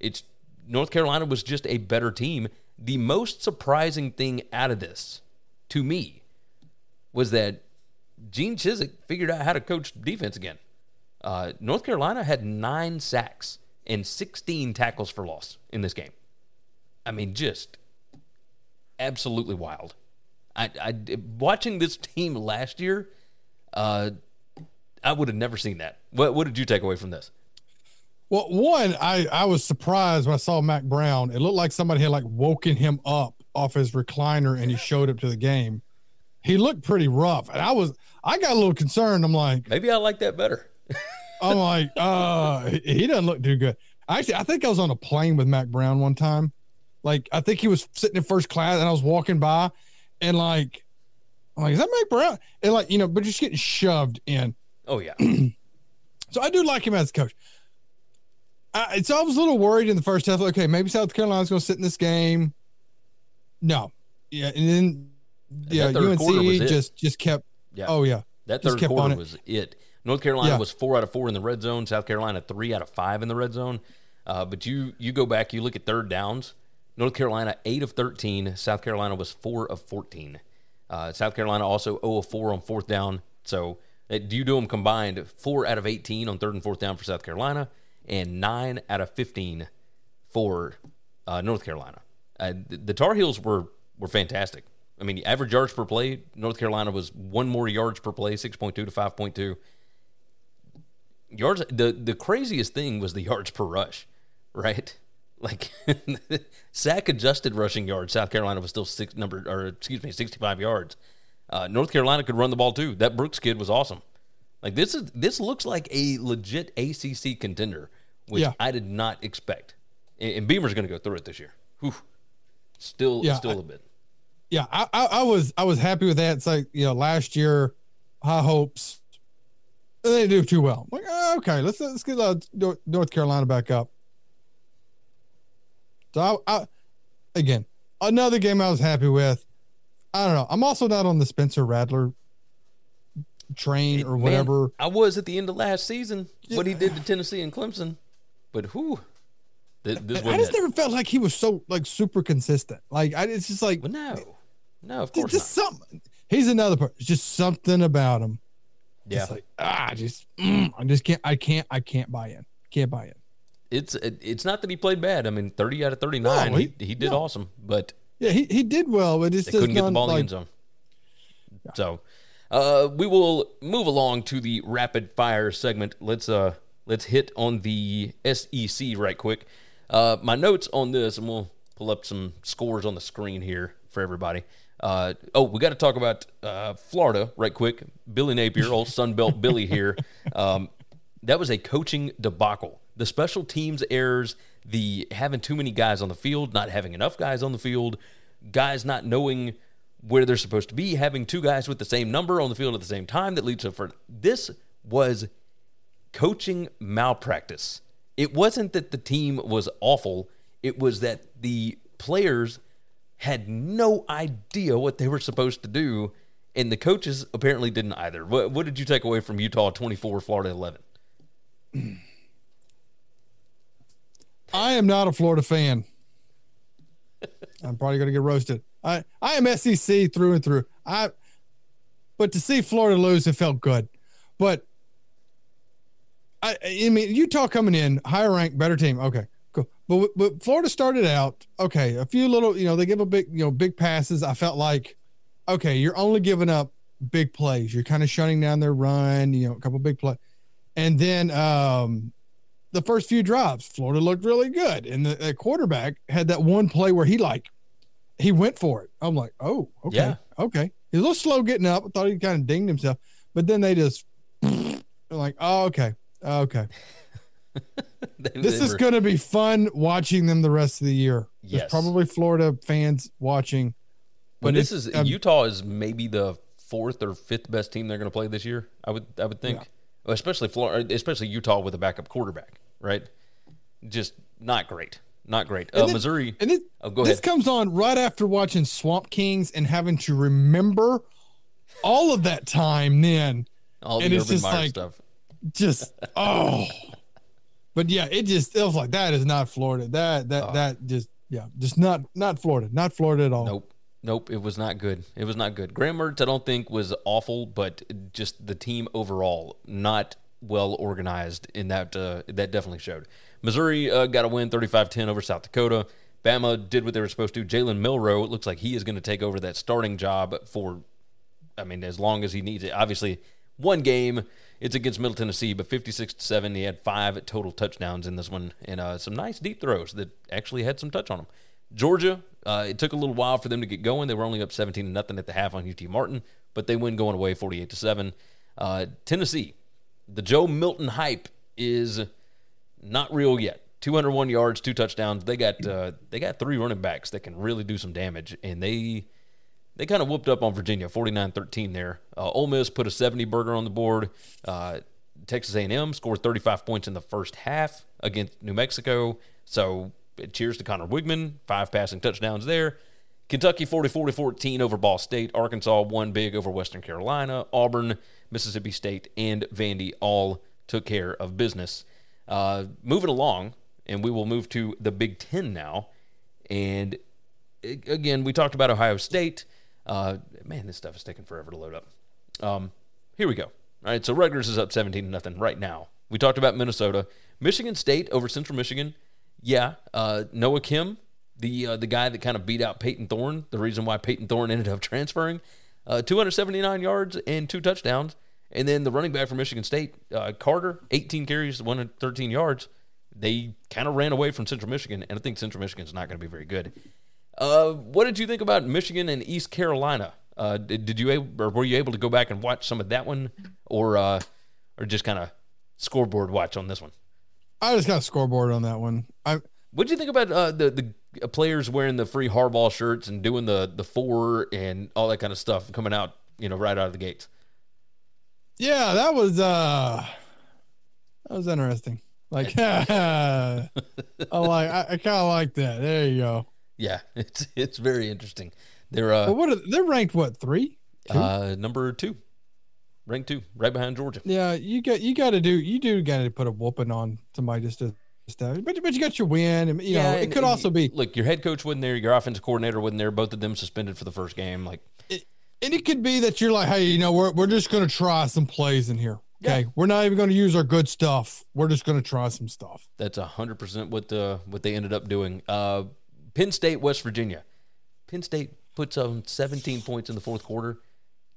It's North Carolina was just a better team. The most surprising thing out of this to me was that Gene Chizik figured out how to coach defense again. Uh, North Carolina had nine sacks and 16 tackles for loss in this game. I mean, just absolutely wild. I, I watching this team last year, uh, I would have never seen that. What what did you take away from this? Well, one, I I was surprised when I saw Mack Brown. It looked like somebody had like woken him up off his recliner and he showed up to the game. He looked pretty rough, and I was I got a little concerned. I'm like, maybe I like that better. I'm like, uh, he doesn't look too good. Actually, I think I was on a plane with Mack Brown one time. Like, I think he was sitting in first class, and I was walking by, and like, I'm like, is that Mack Brown? And like, you know, but just getting shoved in. Oh yeah. so I do like him as a coach. I, so I was a little worried in the first half. Okay, maybe South Carolina's going to sit in this game. No, yeah, and then yeah, UNC just just kept. Yeah. Oh yeah, that third quarter was it. North Carolina yeah. was four out of four in the red zone. South Carolina three out of five in the red zone. Uh, but you you go back, you look at third downs. North Carolina eight of thirteen. South Carolina was four of fourteen. Uh, South Carolina also 0 of 4 on fourth down. So uh, do you do them combined? Four out of 18 on third and fourth down for South Carolina, and nine out of 15 for uh, North Carolina. Uh, the, the Tar Heels were were fantastic. I mean, average yards per play, North Carolina was one more yards per play, 6.2 to 5.2 yards. The the craziest thing was the yards per rush, right? Like sack adjusted rushing yards, South Carolina was still six number or excuse me, sixty five yards. Uh, North Carolina could run the ball too. That Brooks kid was awesome. Like this is this looks like a legit ACC contender, which yeah. I did not expect. And, and Beamer's going to go through it this year. Whew. Still, yeah, still a bit. Yeah, I, I, I was I was happy with that. It's like you know last year, high hopes they do too well. I'm like, oh, okay, let's let's get uh, North Carolina back up. So I, I, again, another game I was happy with. I don't know. I'm also not on the Spencer Rattler train or whatever. Man, I was at the end of last season. What he did to Tennessee and Clemson, but who? This, this I just it. never felt like he was so like super consistent. Like I, it's just like well, no, no, of course just not. Something. He's another part. It's just something about him yeah. Just like, ah, just mm, I just can't I can't I can't buy in. Can't buy in. It's it's not that he played bad. I mean, 30 out of 39, no, he, he, he did no. awesome, but yeah, he, he did well, but it's they couldn't get the ball like, in the end zone. Yeah. So, uh, we will move along to the rapid fire segment. Let's uh let's hit on the SEC right quick. Uh, my notes on this, and we'll pull up some scores on the screen here for everybody. Uh, oh, we got to talk about uh, Florida right quick. Billy Napier, old Sunbelt Billy here. Um, that was a coaching debacle. The special teams errors, the having too many guys on the field, not having enough guys on the field, guys not knowing where they're supposed to be, having two guys with the same number on the field at the same time that leads to for this was coaching malpractice. It wasn't that the team was awful, it was that the players had no idea what they were supposed to do, and the coaches apparently didn't either. What, what did you take away from Utah 24, Florida 11? I am not a Florida fan. I'm probably going to get roasted. I I am SEC through and through. I but to see Florida lose, it felt good. But I I mean Utah coming in higher ranked, better team. Okay, Cool. But but Florida started out okay. A few little, you know, they give a big, you know, big passes. I felt like, okay, you're only giving up big plays. You're kind of shutting down their run. You know, a couple big plays, and then um, the first few drives, Florida looked really good, and the, the, quarterback had that one play where he like he went for it. I'm like, oh, okay, yeah. okay. He's a little slow getting up. I thought he kind of dinged himself, but then they just like, oh, okay, okay. this is going to be fun watching them the rest of the year. Yes. There's probably Florida fans watching. But this is um, Utah is maybe the fourth or fifth best team they're going to play this year. I would I would think, yeah. especially Florida, especially Utah with a backup quarterback, right? Just not great, not great. Uh, then, Missouri, and it, oh, this ahead. comes on right after watching Swamp Kings and having to remember all of that time. Then all the and Urban it's just Meyer like, stuff. Just oh. But yeah, it just feels like that is not Florida. That that oh. that just yeah, just not not Florida, not Florida at all. Nope. Nope, it was not good. It was not good. Graham Mertz, I don't think was awful, but just the team overall not well organized in that uh, that definitely showed. Missouri uh, got a win 35-10 over South Dakota. Bama did what they were supposed to. Jalen Milroe, it looks like he is going to take over that starting job for, I mean, as long as he needs it. Obviously, one game, it's against Middle Tennessee, but 56 to 7. He had five total touchdowns in this one and uh, some nice deep throws that actually had some touch on them. Georgia, uh, it took a little while for them to get going. They were only up 17 to nothing at the half on UT Martin, but they win going away 48 to 7. Uh, Tennessee, the Joe Milton hype is not real yet. 201 yards, two touchdowns. They got uh, they got three running backs that can really do some damage, and they they kind of whooped up on Virginia, 49-13 there. Uh, Ole Miss put a 70 burger on the board. Uh, Texas A&M scored 35 points in the first half against New Mexico. So cheers to Conner Weigman, five passing touchdowns there. Kentucky 40-40-14 over Ball State. Arkansas won big over Western Carolina. Auburn, Mississippi State, and Vandy all took care of business. Uh, moving along, and we will move to the Big Ten now. And again, we talked about Ohio State. Uh, man, this stuff is taking forever to load up. Um, here we go. All right, so Rutgers is up 17 to nothing right now. We talked about Minnesota, Michigan State over Central Michigan. Yeah, uh, Noah Kim, the uh, the guy that kind of beat out Payton Thorne. The reason why Payton Thorne ended up transferring, uh, 279 yards and two touchdowns. And then the running back for Michigan State, uh, Carter, 18 carries, 113 yards they kind of ran away from Central Michigan, and I think Central Michigan is not going to be very good. Uh, what did you think about Michigan and East Carolina? Uh, did, did, you able, or were you able to go back and watch some of that one, or uh, or just kind of scoreboard watch on this one? I just got a scoreboard on that one. I what did you think about uh, the the players wearing the free Harbaugh shirts and doing the the four and all that kind of stuff coming out, you know, right out of the gates? Yeah, that was uh that was interesting. Like, I like, I, I kind of like that. There you go. Yeah, it's it's very interesting. They're uh, but what are, they're ranked what three? Two? Uh, number two, ranked two, right behind Georgia. Yeah, you got you got to do you do got to put a whooping on somebody just to stuff. But but you got your win. And, you yeah, know, it could also be look. Your head coach wasn't there. Your offensive coordinator wasn't there. Both of them suspended for the first game. Like, it, and it could be that you're like, hey, you know, we're we're just gonna try some plays in here. Okay, yeah. we're not even going to use our good stuff. We're just going to try some stuff. That's hundred percent what the what they ended up doing. Uh, Penn State, West Virginia. Penn State puts on 17 points in the fourth quarter,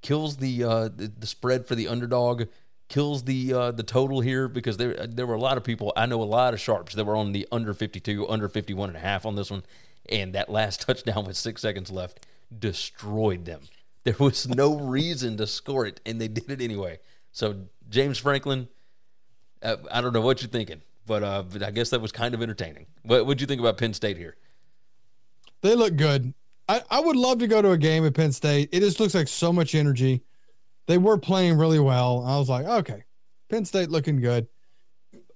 kills the uh, the, the spread for the underdog, kills the uh, the total here because there there were a lot of people. I know a lot of sharps that were on the under 52, under 51 and a half on this one, and that last touchdown with six seconds left destroyed them. There was no reason to score it, and they did it anyway. So James Franklin, uh, I don't know what you're thinking, but, uh, but I guess that was kind of entertaining. What would you think about Penn State here? They look good. I, I would love to go to a game at Penn State. It just looks like so much energy. They were playing really well. I was like, okay, Penn State looking good.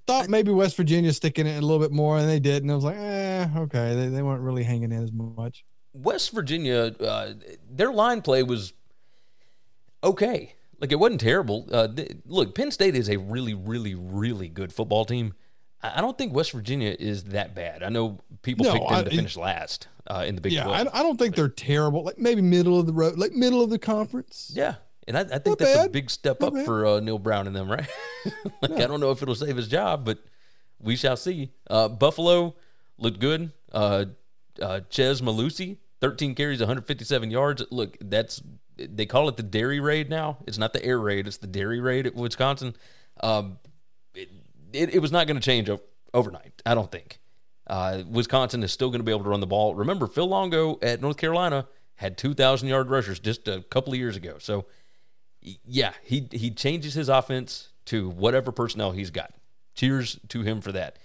Thought maybe West Virginia sticking it a little bit more, and they did. And I was like, eh, okay. They, they weren't really hanging in as much. West Virginia, uh, their line play was okay. Like it wasn't terrible. Uh, th- look, Penn State is a really, really, really good football team. I, I don't think West Virginia is that bad. I know people no, picked them I, to finish last uh, in the Big yeah, 12. I, I, don't think they're terrible. Like maybe middle of the road, like middle of the conference. Yeah, and I, I think Not that's bad. a big step Not up bad. for uh, Neal Brown and them, right? like I don't know if it'll save his job, but we shall see. Uh, Buffalo looked good. Uh, uh, Chez Mellusi, 13 carries, 157 yards. Look, that's they call it the dairy raid now. It's not the air raid; it's the dairy raid at Wisconsin. Um, it, it, it, was not going to change overnight. I don't think. Uh, Wisconsin is still going to be able to run the ball. Remember, Phil Longo at North Carolina had 2,000 yard rushers just a couple of years ago. So, yeah, he he changes his offense to whatever personnel he's got. Cheers to him for that.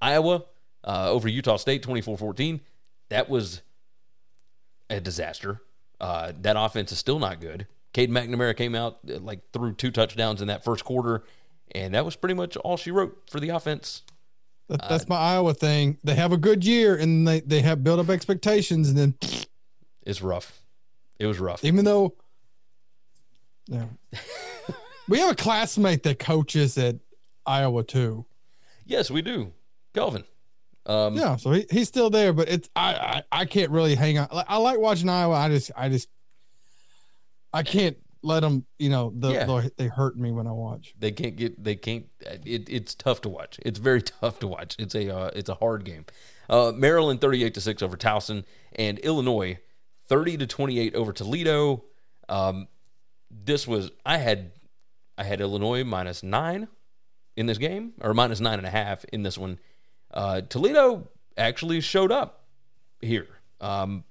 Iowa uh, over Utah State 24 14. That was a disaster. Uh, that offense is still not good. Cade McNamara came out uh, like threw two touchdowns in that first quarter, and that was pretty much all she wrote for the offense. That, that's uh, my Iowa thing. They have a good year and they, they have built up expectations, and then it's rough. It was rough. Even though, yeah, we have a classmate that coaches at Iowa too. Yes, we do, Kelvin. Um, yeah, so he, he's still there, but it's I, I I can't really hang on. I like watching Iowa. I just I just I can't let them. You know, the, yeah. the, they hurt me when I watch. They can't get. They can't. it, it's tough to watch. It's very tough to watch. It's a uh, it's a hard game. Uh, Maryland thirty eight to six over Towson, and Illinois thirty to twenty eight over Toledo. Um, this was I had I had Illinois minus nine in this game, or minus nine and a half in this one. Uh, Toledo actually showed up here. Um,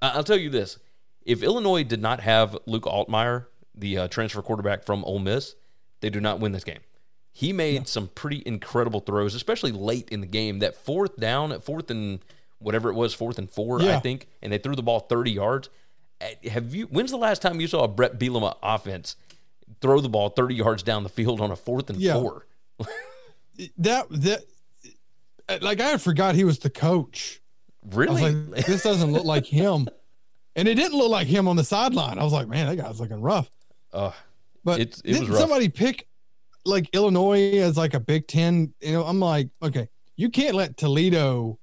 I'll tell you this: if Illinois did not have Luke Altmyer, the uh, transfer quarterback from Ole Miss, they do not win this game. He made yeah. some pretty incredible throws, especially late in the game. That fourth down, at fourth and whatever it was, fourth and four, yeah. I think, and they threw the ball 30 yards. Have you? When's the last time you saw a Bret Bielema offense throw the ball 30 yards down the field on a fourth and yeah. four? that that like I forgot he was the coach. Really? Like, this doesn't look like him. And it didn't look like him on the sideline. I was like, man, that guy's looking rough. Uh, but it, it didn't somebody pick like Illinois as like a Big Ten? You know, I'm like, okay, you can't let Toledo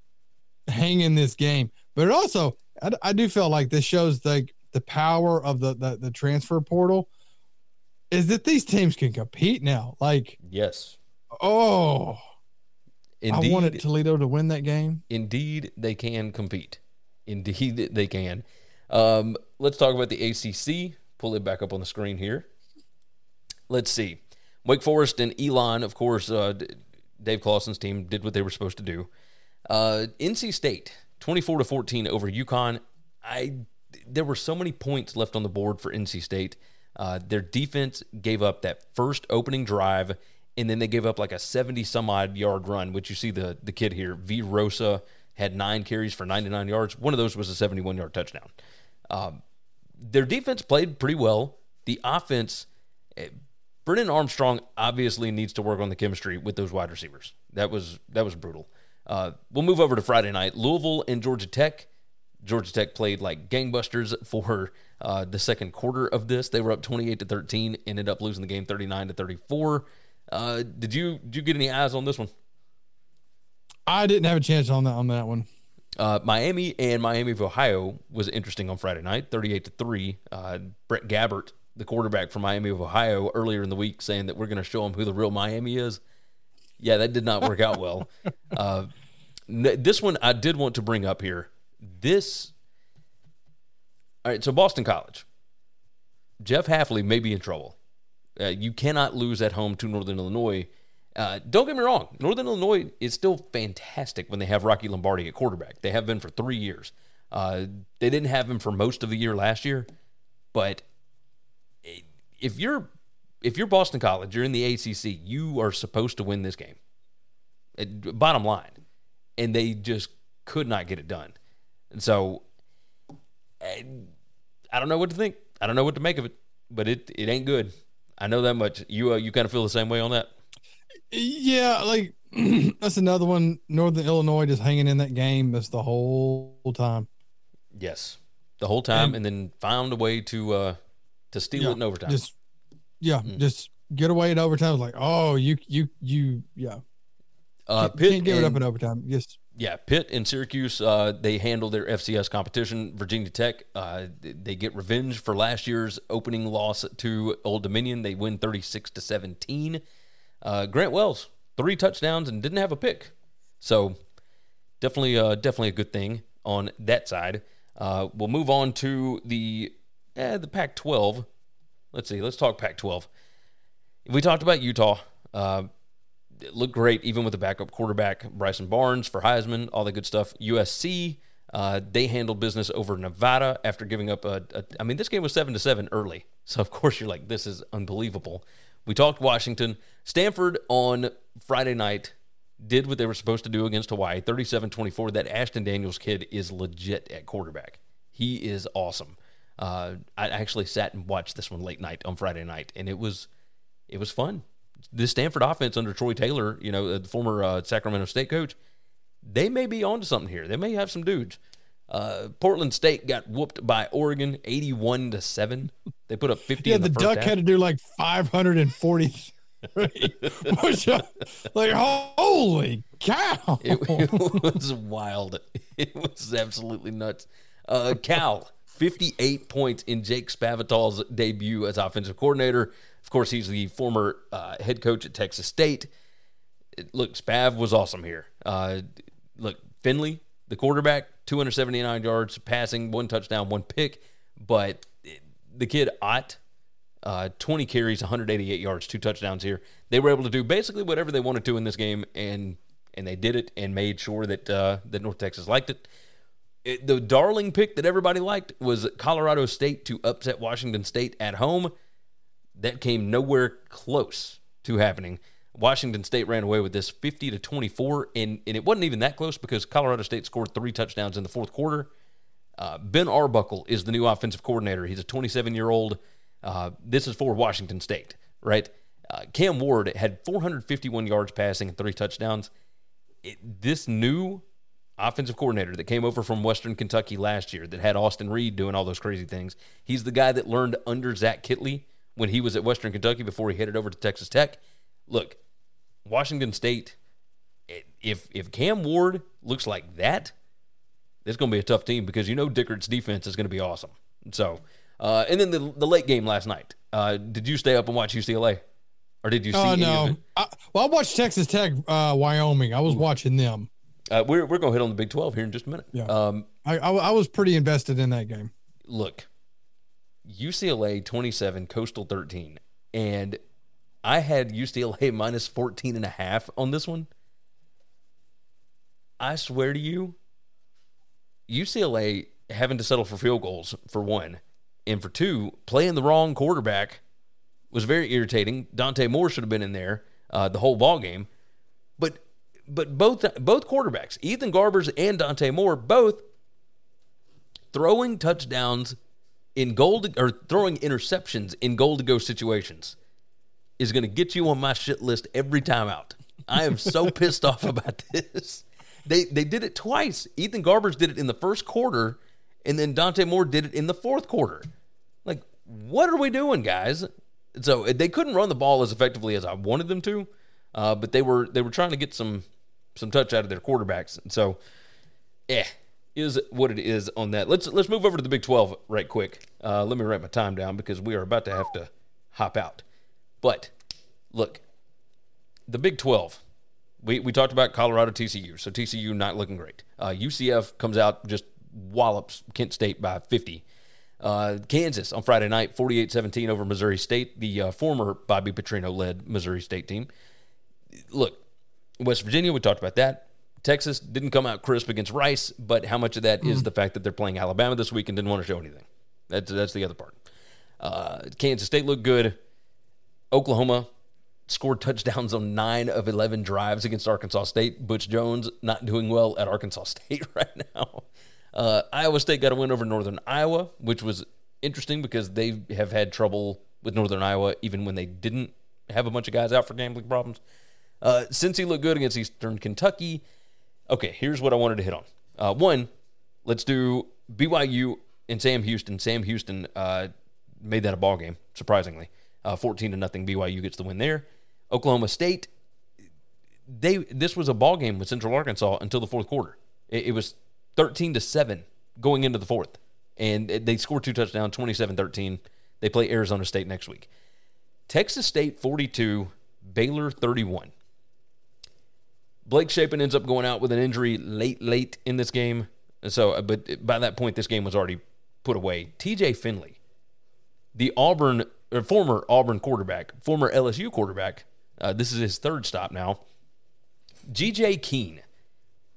hang in this game. But also, I, I do feel like this shows like the power of the, the the transfer portal is that these teams can compete now. Like, yes, oh, Indeed, I wanted Toledo to win that game. Indeed, they can compete. Indeed, they can. Um, let's talk about the ACC. Pull it back up on the screen here. Let's see. Wake Forest and Elon, of course, uh, Dave Clawson's team did what they were supposed to do. Uh, NC State, 24 to 14 over UConn. I there were so many points left on the board for NC State. Uh, their defense gave up that first opening drive, and then they gave up like a 70 some odd yard run, which you see the the kid here, V Rosa, had nine carries for 99 yards. One of those was a 71 yard touchdown. Um, their defense played pretty well. The offense, eh, Brennan Armstrong obviously needs to work on the chemistry with those wide receivers. That was that was brutal. Uh, we'll move over to Friday night. Louisville and Georgia Tech. Georgia Tech played like gangbusters for uh, the second quarter of this. They were up 28 to 13, ended up losing the game 39 to 34. Uh, did you did you get any eyes on this one? I didn't have a chance on that on that one. Uh, Miami and Miami of Ohio was interesting on Friday night, 38 to 3. Uh, Brett Gabbert, the quarterback from Miami of Ohio, earlier in the week saying that we're going to show them who the real Miami is. Yeah, that did not work out well. Uh, this one I did want to bring up here. This, all right, so Boston College. Jeff Hafley may be in trouble. Uh, you cannot lose at home to Northern Illinois uh, don't get me wrong, Northern Illinois is still fantastic when they have Rocky Lombardi at quarterback. They have been for three years. Uh, they didn't have him for most of the year last year, but if you're if you're Boston College, you're in the ACC, you are supposed to win this game. Bottom line, and they just could not get it done. And so, I don't know what to think. I don't know what to make of it, but it it ain't good. I know that much. You uh, you kind of feel the same way on that. Yeah, like that's another one. Northern Illinois just hanging in that game. That's the whole time. Yes, the whole time, and, and then found a way to uh to steal yeah, it in overtime. Just yeah, mm. just get away in overtime. Like oh, you you you yeah. Uh, can't, Pitt can't give and, it up in overtime. Yes. Yeah, Pitt and Syracuse, uh, they handle their FCS competition. Virginia Tech, uh, they get revenge for last year's opening loss to Old Dominion. They win 36 to 17. Uh, Grant Wells, three touchdowns and didn't have a pick. So definitely, uh, definitely a good thing on that side. Uh, we'll move on to the eh, the Pac-12. Let's see. Let's talk Pac-12. We talked about Utah. Uh, it looked great, even with the backup quarterback Bryson Barnes for Heisman, all the good stuff. USC, uh, they handled business over Nevada after giving up a, a. I mean, this game was seven to seven early, so of course you're like, this is unbelievable. We talked Washington. Stanford on Friday night did what they were supposed to do against Hawaii 37 24. That Ashton Daniels kid is legit at quarterback. He is awesome. Uh, I actually sat and watched this one late night on Friday night, and it was it was fun. The Stanford offense under Troy Taylor, you know, the former uh, Sacramento State coach, they may be onto something here. They may have some dudes. Uh, Portland State got whooped by Oregon, eighty-one to seven. They put up fifty. Yeah, the, the Duck half. had to do like five hundred and forty. Like holy cow! It, it, was wild. It was absolutely nuts. Uh, Cal, fifty-eight points in Jake Spavital's debut as offensive coordinator. Of course, he's the former uh, head coach at Texas State. Look, Spav was awesome here. Uh, look, Finley, the quarterback, 279 yards passing, one touchdown, one pick. But the kid Ott, uh, 20 carries, 188 yards, two touchdowns here. They were able to do basically whatever they wanted to in this game, and and they did it and made sure that uh, that North Texas liked it. It. The darling pick that everybody liked was Colorado State to upset Washington State at home. That came nowhere close to happening. Washington State ran away with this 50 to 24, and, and it wasn't even that close because Colorado State scored three touchdowns in the fourth quarter. Uh, ben Arbuckle is the new offensive coordinator. He's a 27 year old. Uh, this is for Washington State, right? Uh, Cam Ward had 451 yards passing and three touchdowns. It, this new offensive coordinator that came over from Western Kentucky last year that had Austin Reed doing all those crazy things, he's the guy that learned under Zach Kittley when he was at Western Kentucky before he headed over to Texas Tech. Look, Washington State, if if Cam Ward looks like that, it's going to be a tough team because you know Dickert's defense is going to be awesome. So, uh, and then the the late game last night. Uh, did you stay up and watch UCLA, or did you see? Oh no! I, well, I watched Texas Tech, uh, Wyoming. I was watching them. Uh, we're we're going to hit on the Big Twelve here in just a minute. Yeah. Um, I, I, I was pretty invested in that game. look, UCLA 27, Coastal 13. And I had UCLA minus 14 and a half on this one. I swear to you, UCLA having to settle for field goals for one, and for two, playing the wrong quarterback was very irritating. Dante Moore should have been in there uh, the whole ball game, but both both quarterbacks, Ethan Garbers and Dante Moore, both throwing touchdowns in goal to, or throwing interceptions in goal to go situations is going to get you on my shit list every time out. I am so pissed off about this. They they did it twice. Ethan Garbers did it in the first quarter, and then Dante Moore did it in the fourth quarter. Like, what are we doing, guys? So they couldn't run the ball as effectively as I wanted them to, uh, but they were they were trying to get some some touch out of their quarterbacks, and so, eh, is what it is on that. Let's let's move over to the Big Twelve right quick. Uh, let me write my time down because we are about to have to hop out. But look, the Big 12, we, we talked about Colorado TCU. So TCU not looking great. Uh, UCF comes out, just wallops Kent State by 50. Uh, Kansas on Friday night, 48 17 over Missouri State, the uh, former Bobby Petrino led Missouri State team. Look, West Virginia, we talked about that. Texas didn't come out crisp against Rice, but how much of that is the fact that they're playing Alabama this week and didn't want to show anything? That's, that's the other part. Uh, Kansas State looked good. Oklahoma scored touchdowns on nine of 11 drives against Arkansas State. Butch Jones not doing well at Arkansas State right now. Uh, Iowa State got a win over Northern Iowa, which was interesting because they have had trouble with Northern Iowa even when they didn't have a bunch of guys out for gambling problems. Uh, since he looked good against Eastern Kentucky, okay, here's what I wanted to hit on. Uh, one, let's do BYU and Sam Houston. Sam Houston uh, made that a ball game, surprisingly. Uh, 14 to nothing. BYU gets the win there. Oklahoma State, they this was a ball game with Central Arkansas until the fourth quarter. It, it was 13 to 7 going into the fourth. And they scored two touchdowns, 27 13. They play Arizona State next week. Texas State 42, Baylor 31. Blake Shapen ends up going out with an injury late, late in this game. So, but by that point, this game was already put away. TJ Finley, the Auburn, or former Auburn quarterback, former LSU quarterback, uh, this is his third stop now. GJ Keen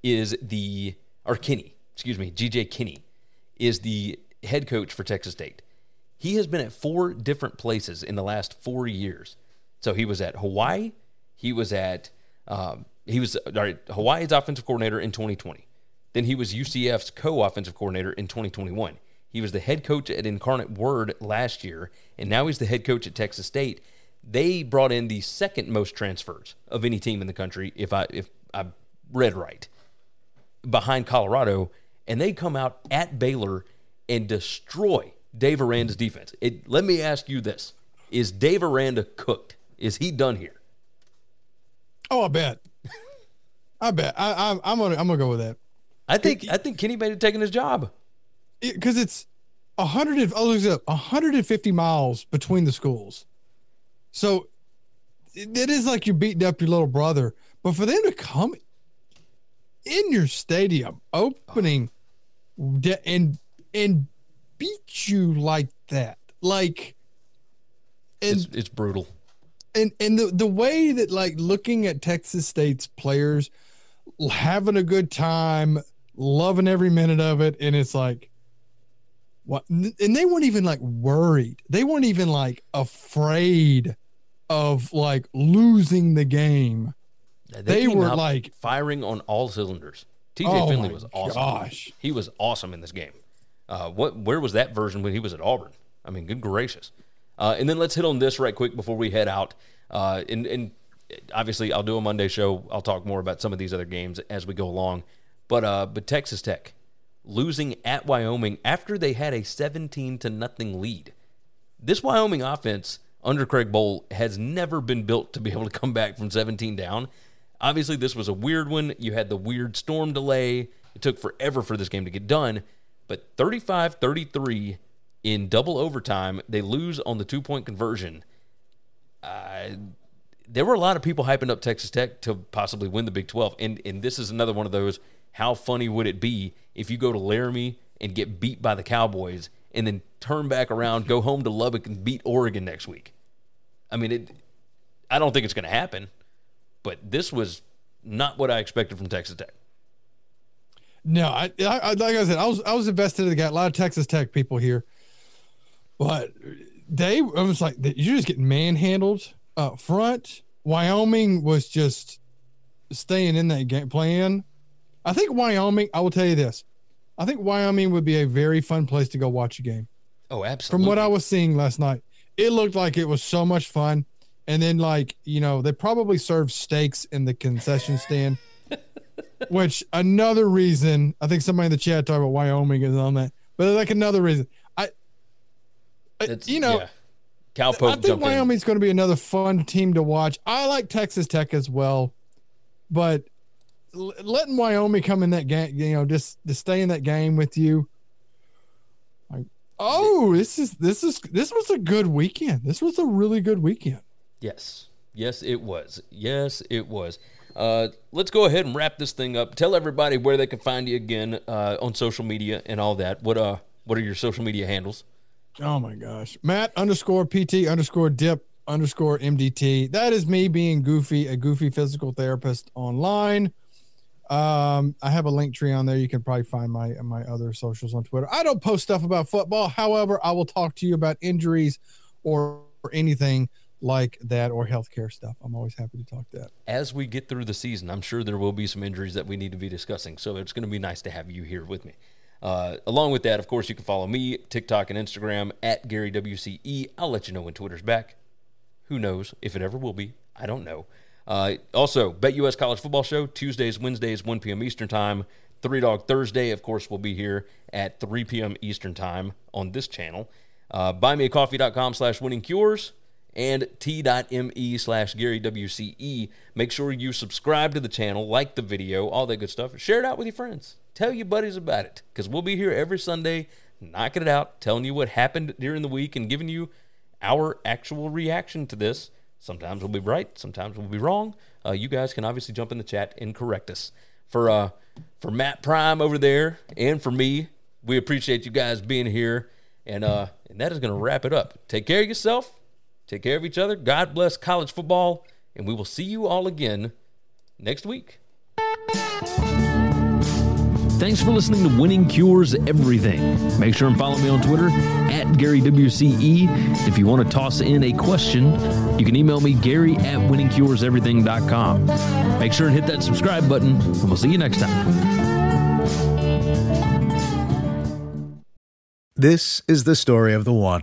is the, or Kinney, excuse me, GJ Kinney is the head coach for Texas State. He has been at four different places in the last four years. So he was at Hawaii, he was at, um, he was all right, Hawaii's offensive coordinator in 2020. Then he was UCF's co offensive coordinator in 2021. He was the head coach at Incarnate Word last year, and now he's the head coach at Texas State. They brought in the second most transfers of any team in the country, if I if I read right, behind Colorado, and they come out at Baylor and destroy Dave Aranda's defense. It, let me ask you this: Is Dave Aranda cooked? Is he done here? Oh, I bet. I bet. I, I'm I'm gonna I'm gonna go with that I think I think Kinney may have taken his job. because it's a hundred. Oh, look it up. 150 miles between the schools. So it, it is like you're beating up your little brother, but for them to come in your stadium opening de- and and beat you like that, like and It's, it's brutal. and and the the way that like looking at Texas State's players having a good time, loving every minute of it, and it's like what and they weren't even like worried. They weren't even like afraid of like losing the game. They came were like- firing on all cylinders. TJ Oh Finley was awesome. gosh. He was awesome in this game. Uh, what? Where was that version when he was at Auburn? I mean, good gracious. Uh, and then let's hit on this right quick before we head out. Uh, and, and obviously, I'll do a Monday show. I'll talk more about some of these other games as we go along. But uh, but Texas Tech losing at Wyoming after they had a 17 to nothing lead. This Wyoming offense under Craig Bohl has never been built to be able to come back from 17 down. Obviously, this was a weird one. You had the weird storm delay. It took forever for this game to get done. But 35 33 in double overtime, they lose on the two point conversion. Uh, there were a lot of people hyping up Texas Tech to possibly win the Big 12. And, and this is another one of those how funny would it be if you go to Laramie and get beat by the Cowboys and then turn back around, go home to Lubbock and beat Oregon next week? I mean, it. I don't think it's going to happen, but this was not what I expected from Texas Tech. No, I, I, like I said, I was I was invested in the guy. A lot of Texas Tech people here, but they I was like you're just getting manhandled up front. Wyoming was just staying in that game plan. I think Wyoming. I will tell you this. I think Wyoming would be a very fun place to go watch a game. Oh, absolutely. From what I was seeing last night, it looked like it was so much fun. And then, like you know, they probably served steaks in the concession stand. Which another reason I think somebody in the chat talked about Wyoming is on that, but like another reason, I, I you know, yeah. Cowpoke I think jumped in. Wyoming's going to be another fun team to watch. I like Texas Tech as well, but letting Wyoming come in that game, you know, just to stay in that game with you. Like, oh, this is this is this was a good weekend. This was a really good weekend. Yes. Yes, it was. Yes, it was. Uh, let's go ahead and wrap this thing up. Tell everybody where they can find you again uh, on social media and all that. What uh, what are your social media handles? Oh my gosh. Matt underscore PT underscore dip underscore MDT. That is me being goofy, a goofy physical therapist online. Um, I have a link tree on there. You can probably find my my other socials on Twitter. I don't post stuff about football. However, I will talk to you about injuries or, or anything like that or healthcare stuff. I'm always happy to talk that. As we get through the season, I'm sure there will be some injuries that we need to be discussing. So it's going to be nice to have you here with me. Uh, along with that, of course, you can follow me, TikTok and Instagram at Gary WCE. I'll let you know when Twitter's back. Who knows if it ever will be? I don't know. Uh, also, BetUS College Football Show, Tuesdays, Wednesdays, 1 p.m. Eastern Time. Three Dog Thursday, of course, will be here at 3 p.m. Eastern Time on this channel. Uh, buymeacoffee.com slash winning cures and t.me slash Gary WCE. Make sure you subscribe to the channel, like the video, all that good stuff. Share it out with your friends. Tell your buddies about it because we'll be here every Sunday, knocking it out, telling you what happened during the week, and giving you our actual reaction to this. Sometimes we'll be right, sometimes we'll be wrong. Uh, you guys can obviously jump in the chat and correct us. For uh, for Matt Prime over there, and for me, we appreciate you guys being here, and uh, and that is going to wrap it up. Take care of yourself, take care of each other. God bless college football, and we will see you all again next week. Thanks for listening to Winning Cures Everything. Make sure and follow me on Twitter at GaryWCE. If you want to toss in a question, you can email me, Gary at winningcureseverything.com. Make sure and hit that subscribe button, and we'll see you next time. This is the story of the one.